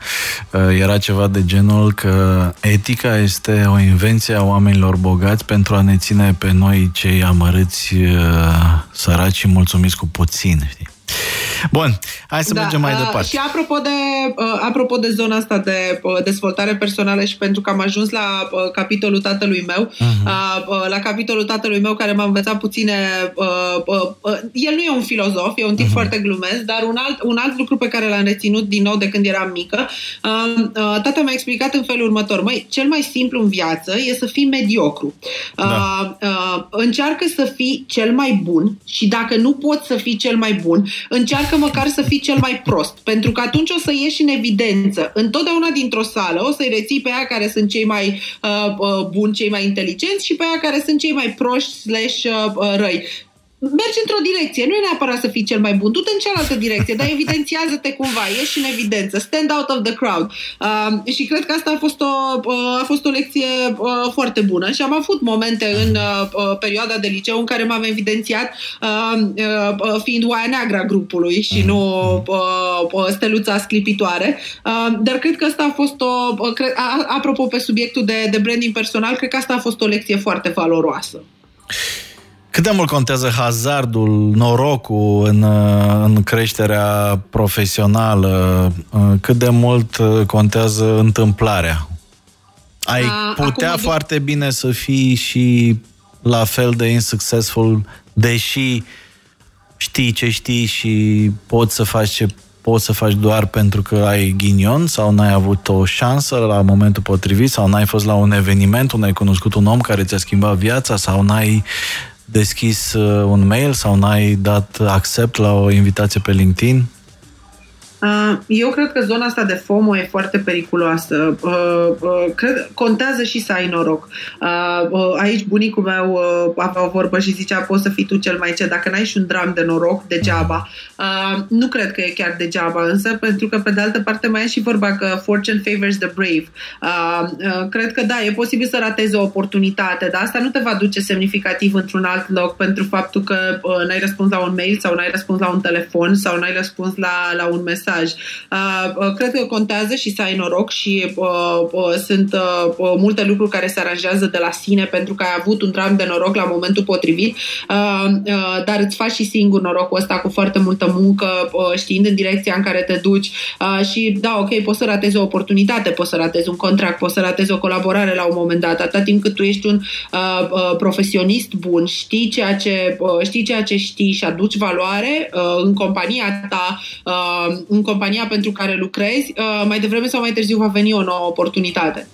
Era ceva de genul că etica este o invenție a oamenilor bogați pentru a ne ține pe noi cei amărâți, săraci și mulțumiți cu puțin. Știi? Bun, hai să mergem mai uh, departe. Și apropo de, uh, apropo de zona asta de uh, dezvoltare personală și pentru că am ajuns la uh, capitolul tatălui meu, uh-huh. uh, la capitolul tatălui meu care m-a învățat puține... Uh, uh, uh, el nu e un filozof, e un tip uh-huh. foarte glumesc, dar un alt, un alt lucru pe care l-am reținut din nou de când eram mică, uh, uh, tata mi-a explicat în felul următor. Măi, cel mai simplu în viață e să fii mediocru. Uh, Da. uh, încearcă să fii cel mai bun și dacă nu poți să fii cel mai bun, încearcă măcar să fii cel mai prost, pentru că atunci o să ieși în evidență. Întotdeauna dintr-o sală o să-i reții pe aia care sunt cei mai uh, uh, buni, cei mai inteligenți și pe aia care sunt cei mai proști slash uh, uh, răi. Mergi într-o direcție, nu e neapărat să fii cel mai bun, du-te în cealaltă direcție, dar evidențiază-te cumva, ieși în evidență, stand out of the crowd. Uh, și cred că asta a fost o, uh, a fost o lecție uh, foarte bună. Și am avut momente în uh, uh, perioada de liceu în care m-am evidențiat uh, uh, fiind oaia neagră a grupului și nu uh, uh, steluța sclipitoare, uh, dar cred că asta a fost o, uh, cred, a, apropo pe subiectul de, de branding personal, cred că asta a fost o lecție foarte valoroasă. Cât de mult contează hazardul, norocul în, uh, în creșterea profesională? Uh, Cât de mult uh, contează întâmplarea? Ai A, putea acum- foarte bine să fii și la fel de insuccessful, deși știi ce știi și poți să faci ce poți să faci doar pentru că ai ghinion sau n-ai avut o șansă la momentul potrivit sau n-ai fost la un eveniment unde ai cunoscut un om care ți-a schimbat viața sau n-ai deschis uh, un mail sau n-ai dat accept la o invitație pe LinkedIn? Eu cred că zona asta de FOMO e foarte periculoasă. Cred, contează și să ai noroc. Aici bunicul meu avea o vorbă și zicea poți să fii tu cel mai ce. Dacă n-ai și un dram de noroc, degeaba. Nu cred că e chiar degeaba, însă, pentru că pe de altă parte mai e și vorba că fortune favors the brave. Cred că da, e posibil să ratezi o oportunitate, dar asta nu te va duce semnificativ într-un alt loc pentru faptul că n-ai răspuns la un mail sau n-ai răspuns la un telefon sau n-ai răspuns la, la un mesaj mesaj. Uh, uh, cred că contează și să ai noroc și uh, sunt multe lucruri care se aranjează de la sine pentru că ai avut un tram de noroc la momentul potrivit, dar îți faci și singur norocul ăsta cu foarte multă muncă, știind în direcția în care te duci. Și da, ok, poți să ratezi o oportunitate, poți să ratezi un contract, poți să ratezi o colaborare la un moment dat, atâta timp cât tu ești un profesionist bun, știi ceea ce, știi ceea ce știi și aduci valoare în compania ta, în compania pentru care lucrezi, uh, mai devreme sau mai târziu va veni o nouă oportunitate.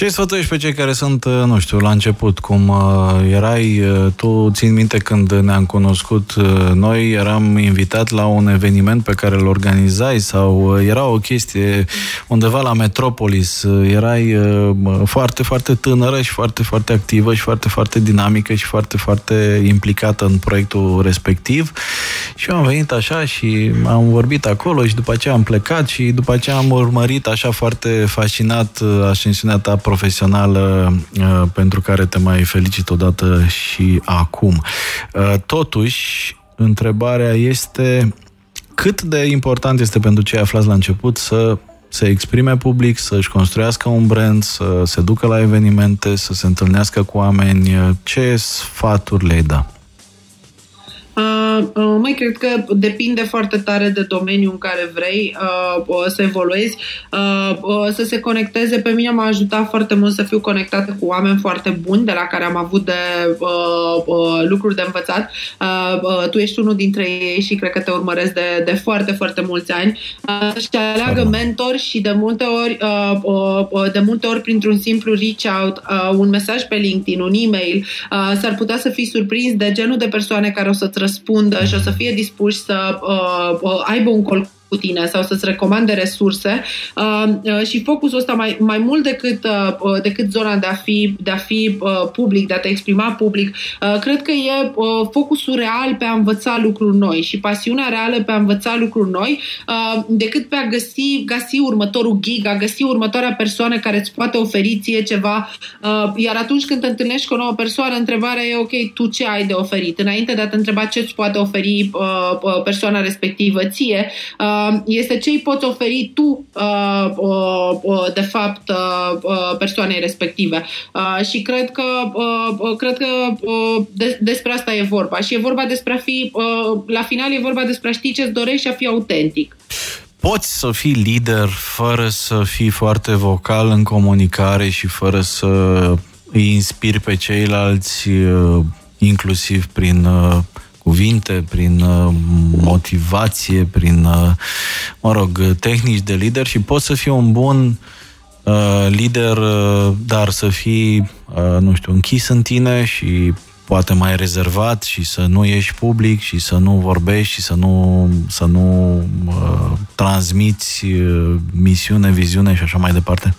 Ce sfătuiești pe cei care sunt, uh, nu știu, la început, cum uh, erai, uh, tu țin minte când ne-am cunoscut uh, noi, eram invitat la un eveniment pe care îl organizai sau uh, era o chestie undeva la Metropolis, uh, erai uh, foarte, foarte tânără și foarte, foarte activă și foarte, foarte dinamică și foarte, foarte implicată în proiectul respectiv. Și eu am venit așa și am vorbit acolo și după aceea am plecat și după aceea am urmărit așa foarte fascinat uh, ascensiunea ta profesională uh, pentru care te mai felicit odată și acum. Uh, totuși, întrebarea este cât de important este pentru cei aflați la început să se exprime public, să-și construiască un brand, să se ducă la evenimente, să se întâlnească cu oameni. Ce sfaturi le da? Uh, uh, mai cred că depinde foarte tare de domeniul în care vrei uh, să evoluezi, uh, uh, să se conecteze. Pe mine m-a ajutat foarte mult să fiu conectată cu oameni foarte buni, de la care am avut de uh, uh, lucruri de învățat. Uh, uh, tu ești unul dintre ei și cred că te urmăresc de, de foarte, foarte mulți ani. Uh, și aleagă mentor și de multe ori, uh, uh, de multe ori printr-un simplu reach out, uh, un mesaj pe LinkedIn, un e-mail, uh, s-ar putea să fii surprins de genul de persoane care o să-ți răspundă și o să fie dispuși să uh, uh, aibă un col cu tine sau să-ți recomande resurse uh, uh, și focusul ăsta mai, mai mult decât, uh, uh, decât zona de a fi, de a fi uh, public, de a te exprima public, uh, cred că e uh, focusul real pe a învăța lucruri noi și pasiunea reală pe a învăța lucruri noi uh, decât pe a găsi, găsi următorul gig, a găsi următoarea persoană care îți poate oferi ție ceva. Uh, iar atunci când te întâlnești cu o nouă persoană, întrebarea e, ok, tu ce ai de oferit? Înainte de a te întreba ce îți poate oferi uh, uh persoana respectivă ție, uh, Uh, este ce îi poți oferi tu, uh, uh, de fapt, persoanei respective. Și cred că, cred că despre asta e vorba. Și e vorba despre a fi, la final e vorba despre a ști ce-ți dorești și a fi autentic. Poți să fii lider fără să fii foarte vocal în comunicare și fără să îi inspiri pe ceilalți, inclusiv prin cuvinte, prin uh, motivație, prin, uh, mă rog, tehnici de lider și poți să fii un bun uh, lider, dar să fii, nu știu, închis în tine și poate mai rezervat și să nu ieși public și să nu vorbești și să nu, să nu uh, transmiți uh, misiune, viziune și așa mai departe?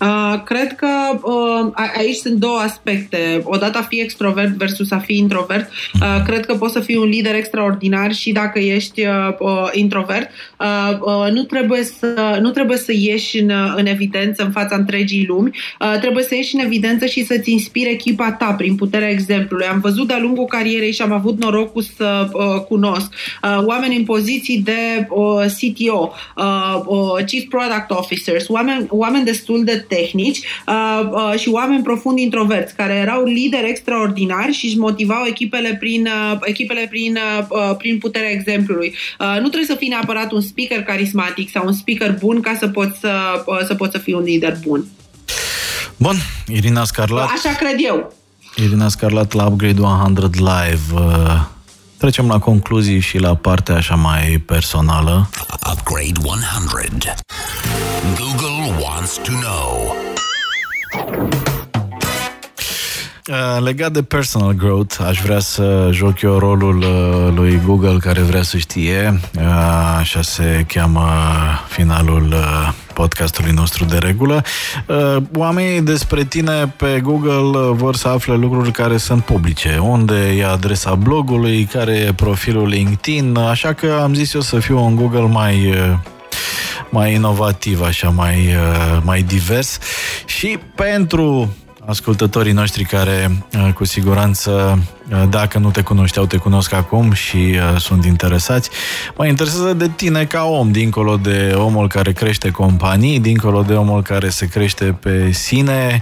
Uh, cred că uh, aici sunt două aspecte. Odată a fi extrovert versus a fi introvert. Uh, cred că poți să fii un lider extraordinar și dacă ești uh, uh, introvert. Uh, uh, nu, trebuie să, nu trebuie să ieși în, în evidență în fața întregii lumi. Uh, trebuie să ieși în evidență și să-ți inspire echipa ta prin puterea exemplului. Am văzut de-a lungul carierei și am avut norocul să uh, cunosc uh, oameni în poziții de uh, CTO, uh, uh, Chief Product Officers, oameni, oameni destul de tehnici uh, uh, și oameni profund introverți, care erau lideri extraordinari și își motivau echipele prin, uh, echipele prin, uh, uh, prin puterea exemplului. Uh, nu trebuie să fii neapărat un speaker carismatic sau un speaker bun ca să poți să, uh, să, poți să fii un lider bun. Bun, Irina Scarlat. Așa cred eu. Irina Scarlat la Upgrade 100 Live. Uh, trecem la concluzii și la partea așa mai personală. Upgrade 100. Google wants to know. uh, legat de personal growth, aș vrea să joc eu rolul uh, lui Google care vrea să știe. Uh, așa se cheamă finalul uh, podcastului nostru de regulă. Uh, oamenii despre tine pe Google uh, vor să afle lucruri care sunt publice. Unde e adresa blogului, care e profilul LinkedIn, așa că am zis eu să fiu în Google mai uh, mai inovativ, așa, mai, uh, mai divers. Și pentru ascultătorii noștri care uh, cu siguranță, uh, dacă nu te cunoșteau, te cunosc acum și sunt interesați. Mă interesează de tine ca om, dincolo de omul care crește companii, dincolo de omul care se crește pe sine.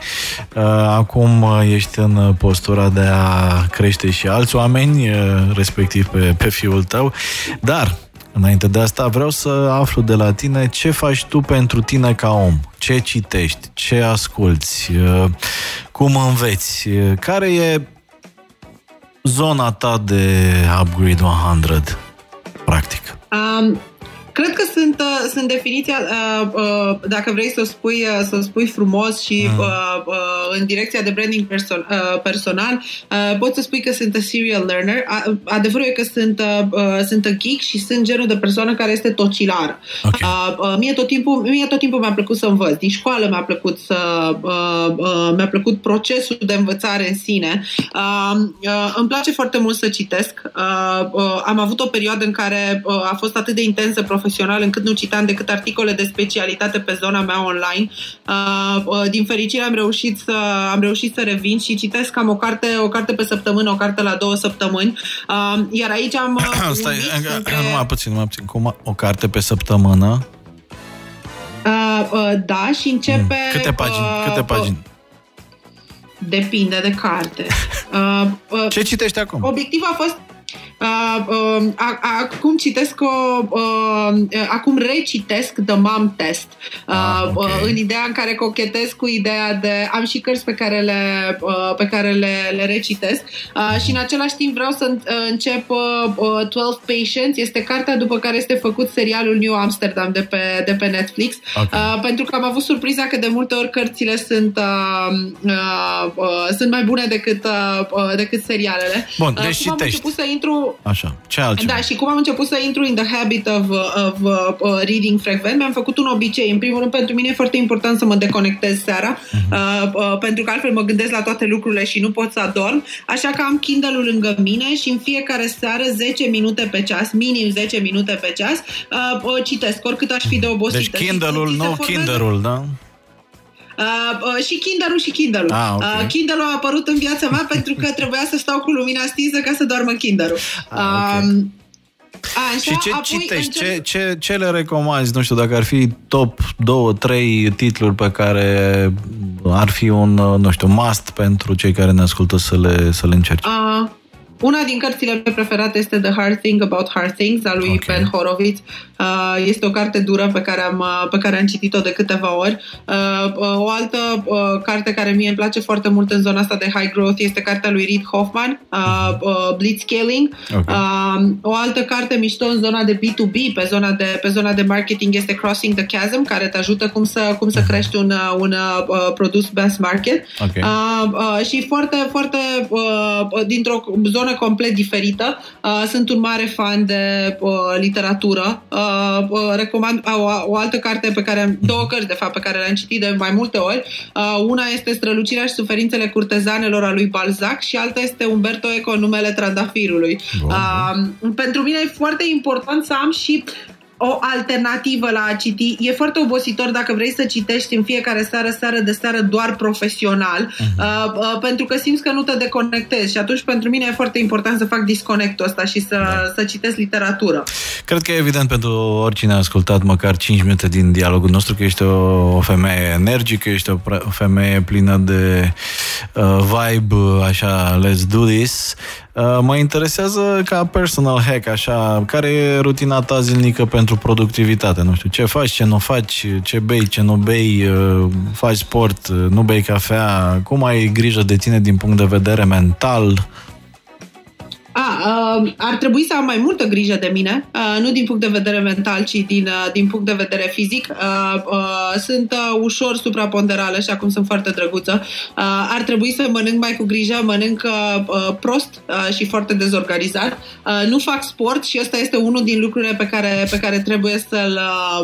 Acum ești în postura de a crește și alți oameni, respectiv pe, pe fiul tău. Dar Înainte de asta vreau să aflu de la tine ce faci tu pentru tine ca om, ce citești, ce asculți, uh, cum înveți, uh, care e zona ta de Upgrade 100, practic? Um, Cred că sunt, uh, sunt definiția, uh, uh, dacă vrei să o spui, să o spui frumos și mm. în direcția de branding person, personal, poți să spui că sunt a serial learner. Adevărul e că sunt, sunt a geek și sunt genul de persoană care este tocilară. Okay. Mie tot timpul, mie tot timpul mi-a plăcut să învăț. Din școală mi-a plăcut să mi-a plăcut procesul de învățare în sine. Îmi place foarte mult să citesc. Am avut o perioadă în care a fost atât de intensă profesional încât nu citam decât articole de specialitate pe zona mea online. Uh, uh, din fericire am reușit să, am reușit să revin și citesc cam o carte, o carte pe săptămână, o carte la două săptămâni. Uh, iar aici am... Stai, între... numai puțin, numai puțin. Cum o carte pe săptămână? Uh, uh, da, și începe... Mm. Câte pagini? Uh, câte pagini? Depinde de carte. Uh, uh, Ce citești acum? Obiectivul a fost Uh, uh, acum citesc o, uh, acum recitesc The Mom Test. Uh, ah, okay. uh, în ideea în care cochetez cu ideea de am și cărți pe care le, uh, pe care le, le recitesc. Uh, și în același timp vreau să încep uh, 12 Patients. Este cartea după care este făcut serialul New Amsterdam de pe, de pe Netflix. Okay. uh, pentru că am avut surpriza că de multe ori cărțile sunt uh, uh, uh, sunt mai bune decât, uh, decât serialele. Bun, deci uh, am început să intru Așa, ce altceva? Da, și cum am început să intru in the habit of, of uh, reading frecvent, mi-am făcut un obicei. În primul rând, pentru mine e foarte important să mă deconectez seara, uh-huh. uh, uh, pentru că altfel mă gândesc la toate lucrurile și nu pot să adorm. Așa că am Kindle-ul lângă mine și în fiecare seară 10 minute pe ceas, minim 10 minute pe ceas, uh, uh, citesc, oricât aș fi de obosită. Deci Kindle-ul, nu Kindle-ul, da? Uh, uh, și Kindle-ul și Kindle-ul. Ah, okay. uh, Kindle-ul a apărut în viața mea pentru că trebuia să stau cu lumina stinsă ca să doarmă Kindle-ul. Ah, okay. uh, Așa, și ce citești? Ce, ce, ce le recomanzi? Nu știu, dacă ar fi top 2-3 titluri pe care ar fi un, nu știu, must pentru cei care ne ascultă să le, să le încerci. Uh, una din cărțile mele preferate este The Hard Thing About Hard Things, a lui okay. Ben Horowitz. Uh, este o carte dură pe care am, uh, pe care am citit-o de câteva ori. Uh, o altă carte care mie îmi place foarte mult în zona asta de high growth este cartea lui Reid Hoffman, mhm. Blitzscaling. Okay. O altă carte mișto în zona de B2B, pe zona de, pe zona de marketing este Crossing the Chasm, care te ajută cum să, cum să mhm. crești un, un produs mass market. Okay. Și foarte, foarte dintr-o zonă zonă complet diferită. Uh, sunt un mare fan de uh, literatură. Uh, uh, recomand uh, o, o altă carte pe care am, două cărți de fapt pe care le-am citit de mai multe ori. Uh, una este Strălucirea și suferințele curtezanelor a lui Balzac și alta este Umberto Eco, numele trandafirului. Uh, pentru mine e foarte important să am și o alternativă la a citi. E foarte obositor dacă vrei să citești în fiecare seară, seară de seară, doar profesional, uh-huh. uh, uh, pentru că simți că nu te deconectezi și atunci pentru mine e foarte important să fac disconectul ăsta și să, da. să citesc literatură. Cred că e evident pentru oricine a ascultat măcar 5 minute din dialogul nostru că ești o, o femeie energică, ești o, o femeie plină de uh, vibe, așa, let's do this. Uh, mă interesează ca personal hack, așa, care e rutina ta zilnică pentru productivitate? Nu știu, ce faci, ce nu faci, ce bei, ce nu bei, uh, faci sport, uh, nu bei cafea, cum ai grijă de tine din punct de vedere mental? A, uh, ar trebui să am mai multă grijă de mine, uh, nu din punct de vedere mental, ci din, uh, din punct de vedere fizic. Uh, uh, sunt uh, ușor supraponderală și acum sunt foarte drăguță. Uh, ar trebui să mănânc mai cu grijă, mănânc uh, uh, prost uh, și foarte dezorganizat. Uh, nu fac sport și ăsta este unul din lucrurile pe care, pe care trebuie să-l,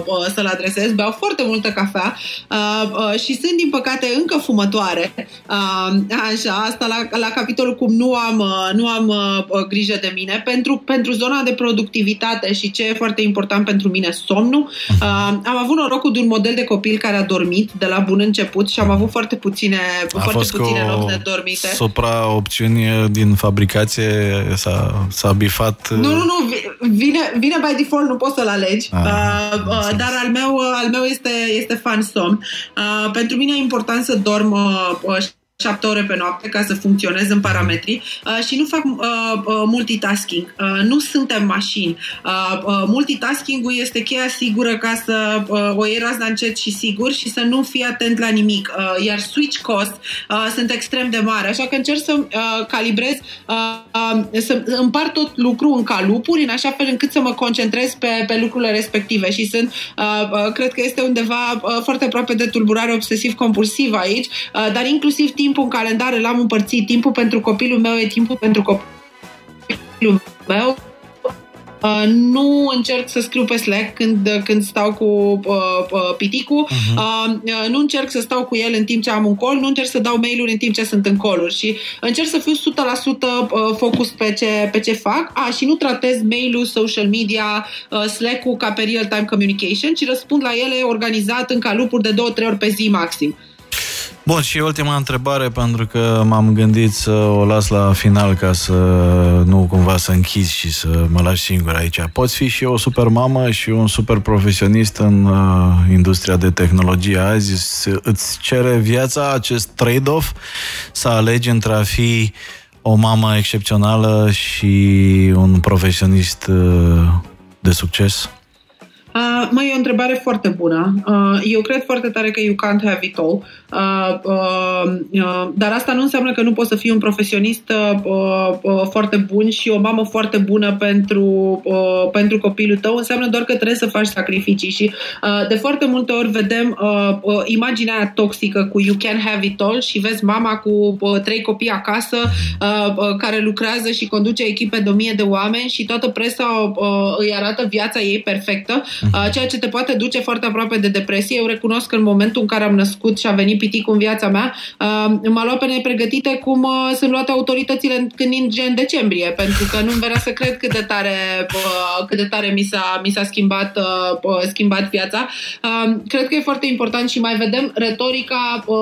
uh, să-l adresez. Beau foarte multă cafea uh, uh, și sunt, din păcate, încă fumătoare. Uh, așa, asta la, la capitolul cum nu am, uh, nu am uh, grijă de mine. Pentru, pentru zona de productivitate și ce e foarte important pentru mine, somnul. Uh, am avut norocul de un model de copil care a dormit de la bun început și am avut foarte puține, a foarte fost puține cu nopți nedormite. supra-opțiuni din fabricație s-a, s-a bifat... Nu, nu, nu, vi- vine, vine by default, nu poți să-l alegi, Ah, uh, uh, înțeles. dar al meu, uh, al meu este, este fan somn. Uh, pentru mine e important să dorm uh, uh, șapte ore pe noapte ca să funcționez în parametri uh, și nu fac uh, uh, multitasking. Uh, nu suntem mașini. Uh, uh, multitasking-ul este cheia sigură ca să uh, o iei razna încet și sigur și să nu fii atent la nimic. Uh, iar switch cost uh, sunt extrem de mari, așa că încerc să uh, calibrez, uh, uh, să împart tot lucru în calupuri, în așa fel încât să mă concentrez pe, pe lucrurile respective și sunt, uh, uh, cred că este undeva uh, foarte aproape de tulburare obsesiv-compulsivă aici, uh, dar inclusiv timpul în calendar îl am împărțit. Timpul pentru copilul meu e timpul pentru copilul meu. Uh, nu încerc să scriu pe Slack când, când stau cu uh, uh, piticul, uh-huh. uh, uh, nu încerc să stau cu el în timp ce am un call, nu încerc să dau mail-uri în timp ce sunt în call și încerc să fiu 100% uh, focus pe ce, pe ce fac A, și nu tratez mail-ul, social media, uh, Slack-ul ca pe real-time communication, ci răspund la ele organizat în calupuri de două, trei ori pe zi maxim. Bun, și ultima întrebare, pentru că m-am gândit să o las la final ca să nu cumva să închizi și să mă lași singur aici. Poți fi și o super mamă și un super profesionist în uh, industria de tehnologie azi. S- Îți cere viața acest trade-off să alegi între a fi o mamă excepțională și un profesionist uh, de succes? Uh, măi, e o întrebare foarte bună. Uh, eu cred foarte tare că you can't have it all. Uh, uh, uh, dar asta nu înseamnă că nu poți să fii un profesionist uh, uh, foarte bun și o mamă foarte bună pentru, uh, pentru copilul tău. Înseamnă doar că trebuie să faci sacrificii și uh, de foarte multe ori vedem uh, uh, imaginea aia toxică cu you can have it all și vezi mama cu uh, trei copii acasă uh, uh, care lucrează și conduce echipe de o mie de oameni și toată presa uh, îi arată viața ei perfectă, uh, ceea ce te poate duce foarte aproape de depresie. Eu recunosc că în momentul în care am născut și a venit piticul în viața mea, uh, m-a luat pe nepregătite cum uh, sunt luate autoritățile când ninge în decembrie, pentru că nu-mi venea să cred cât de tare, uh, cât de tare mi s-a, mi s-a schimbat, uh, uh, schimbat viața. Uh, cred că e foarte important și mai vedem retorica uh,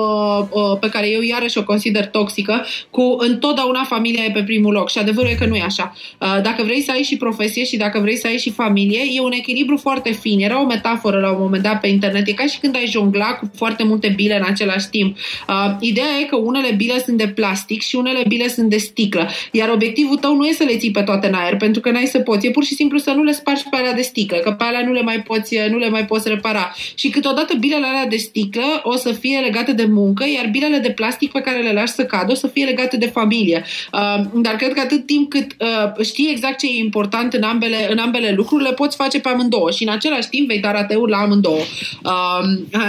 uh, pe care eu iarăși o consider toxică, cu întotdeauna familia e pe primul loc și adevărul e că nu e așa. Uh, dacă vrei să ai și profesie și dacă vrei să ai și familie, e un echilibru foarte fin. Era o metaforă la un moment dat pe internet, e ca și când ai jongla cu foarte multe bile în același timp. Uh, ideea e că unele bile sunt de plastic și unele bile sunt de sticlă, iar obiectivul tău nu e să le ții pe toate în aer, pentru că n-ai să poți, e pur și simplu să nu le spargi pe alea de sticlă, că pe alea nu le mai poți, nu le mai poți repara. Și câteodată bilele alea de sticlă o să fie legate de muncă, iar bilele de plastic pe care le lași să cadă o să fie legate de familie. Uh, dar cred că atât timp cât uh, știi exact ce e important în ambele, în ambele lucruri, le poți face pe amândouă și în același timp vei da rateuri la amândouă. Uh,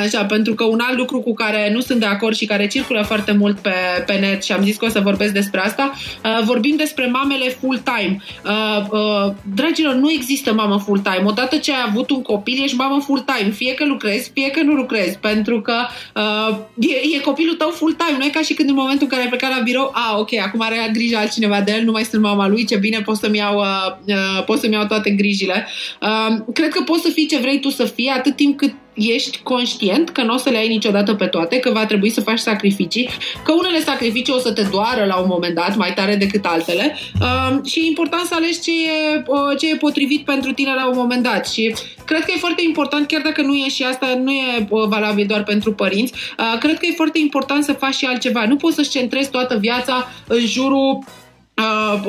așa, pentru că un alt lucru cu care nu sunt de acord și care circulă foarte mult pe, pe net și am zis că o să vorbesc despre asta, uh, vorbim despre mamele full-time. Uh, uh, dragilor, nu există mamă full-time. Odată ce ai avut un copil, ești mamă full-time. Fie că lucrezi, fie că nu lucrezi, pentru că uh, e, e copilul tău full-time. Nu e ca și când în momentul în care ai plecat la birou, a, ok, acum are grijă altcineva de el, nu mai sunt mama lui, ce bine, pot să-mi iau, uh, uh, pot să-mi iau toate grijile. Uh, cred că poți să fii ce vrei tu să fii, atât timp cât ești conștient că nu o să le ai niciodată pe toate, că va trebui să faci sacrificii, că unele sacrificii o să te doară la un moment dat, mai tare decât altele uh, și e important să alegi ce e, uh, ce e potrivit pentru tine la un moment dat și cred că e foarte important, chiar dacă nu e și asta, nu e uh, valabil doar pentru părinți, uh, cred că e foarte important să faci și altceva. Nu poți să-ți centrezi toată viața în jurul uh,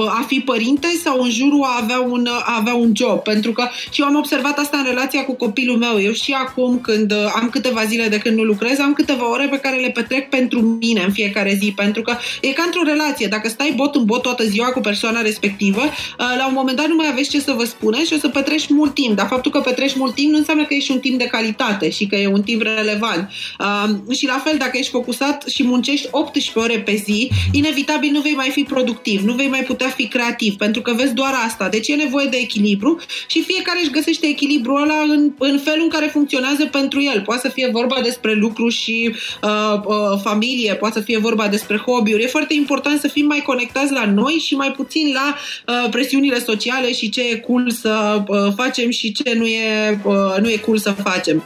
a fi părinte sau în jurul a avea un, a avea un job. Pentru că și eu am observat asta în relația cu copilul meu. Eu și acum când uh, am câteva zile de când nu lucrez, am câteva ore pe care le petrec pentru mine în fiecare zi. Pentru că e ca într-o relație. Dacă stai bot în bot toată ziua cu persoana respectivă, uh, la un moment dat nu mai aveți ce să vă spune și o să petreci mult timp. Dar faptul că petreci mult timp nu înseamnă că ești un timp de calitate și că e un timp relevant. Uh, și la fel, dacă ești focusat și muncești 18 ore pe zi, inevitabil nu vei mai fi productiv, nu vei mai putea fi creativ, pentru că vezi doar asta. Deci e nevoie de echilibru și fiecare își găsește echilibrul ăla în, în felul în care funcționează pentru el. Poate să fie vorba despre lucru și uh, uh, familie, poate să fie vorba despre hobby-uri. E foarte important să fim mai conectați la noi și mai puțin la uh, presiunile sociale și ce e cool să uh, facem și ce nu e, uh, nu e cool să facem.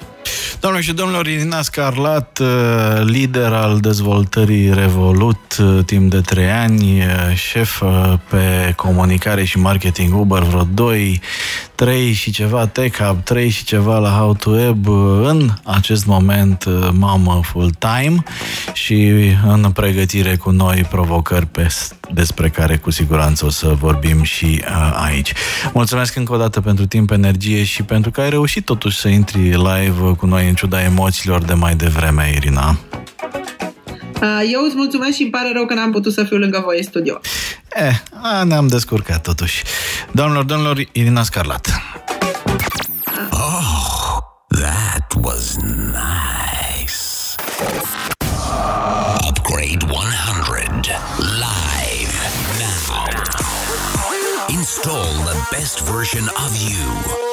Doamne și domnilor, Irina Scarlat, uh, lider al dezvoltării Revolut uh, timp de trei ani, uh, șef pe comunicare și marketing Uber vreo 2, 3 și ceva Tech Hub, 3 și ceva la How to Web, în acest moment mamă full-time și în pregătire cu noi provocări pe, despre care cu siguranță o să vorbim și aici. Mulțumesc încă o dată pentru timp, energie și pentru că ai reușit totuși să intri live cu noi în ciuda emoțiilor de mai devreme, Irina. Eu îți mulțumesc și îmi pare rău că n-am putut să fiu lângă voi în studio. Eh, a, ne-am descurcat totuși. Doamnelor, domnilor, Irina Scarlat. Oh, that was nice. Upgrade 100. Live. Now. Install the best version of you.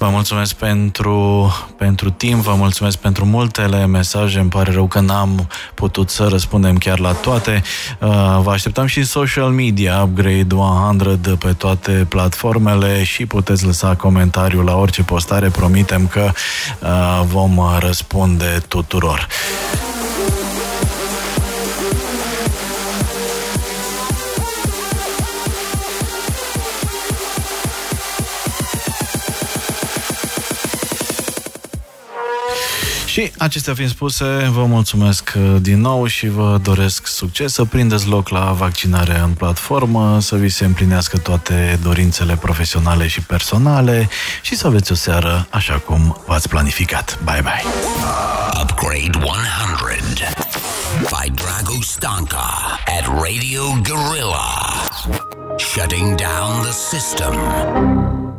Vă mulțumesc pentru, pentru timp, vă mulțumesc pentru multele mesaje. Îmi pare rău că n-am putut să răspundem chiar la toate. Uh, vă așteptăm și social media, Upgrade 100 pe toate platformele și puteți lăsa comentariul la orice postare. Promitem că uh, vom răspunde tuturor. Și acestea fiind spuse, vă mulțumesc uh, din nou și vă doresc succes, să prindeți loc la vaccinare în platformă, să vi se împlinească toate dorințele profesionale și personale și să aveți o seară așa cum v-ați planificat. Bye bye! Upgrade 100 by Drago Stanka at Radio Gorilla. Shutting down the system.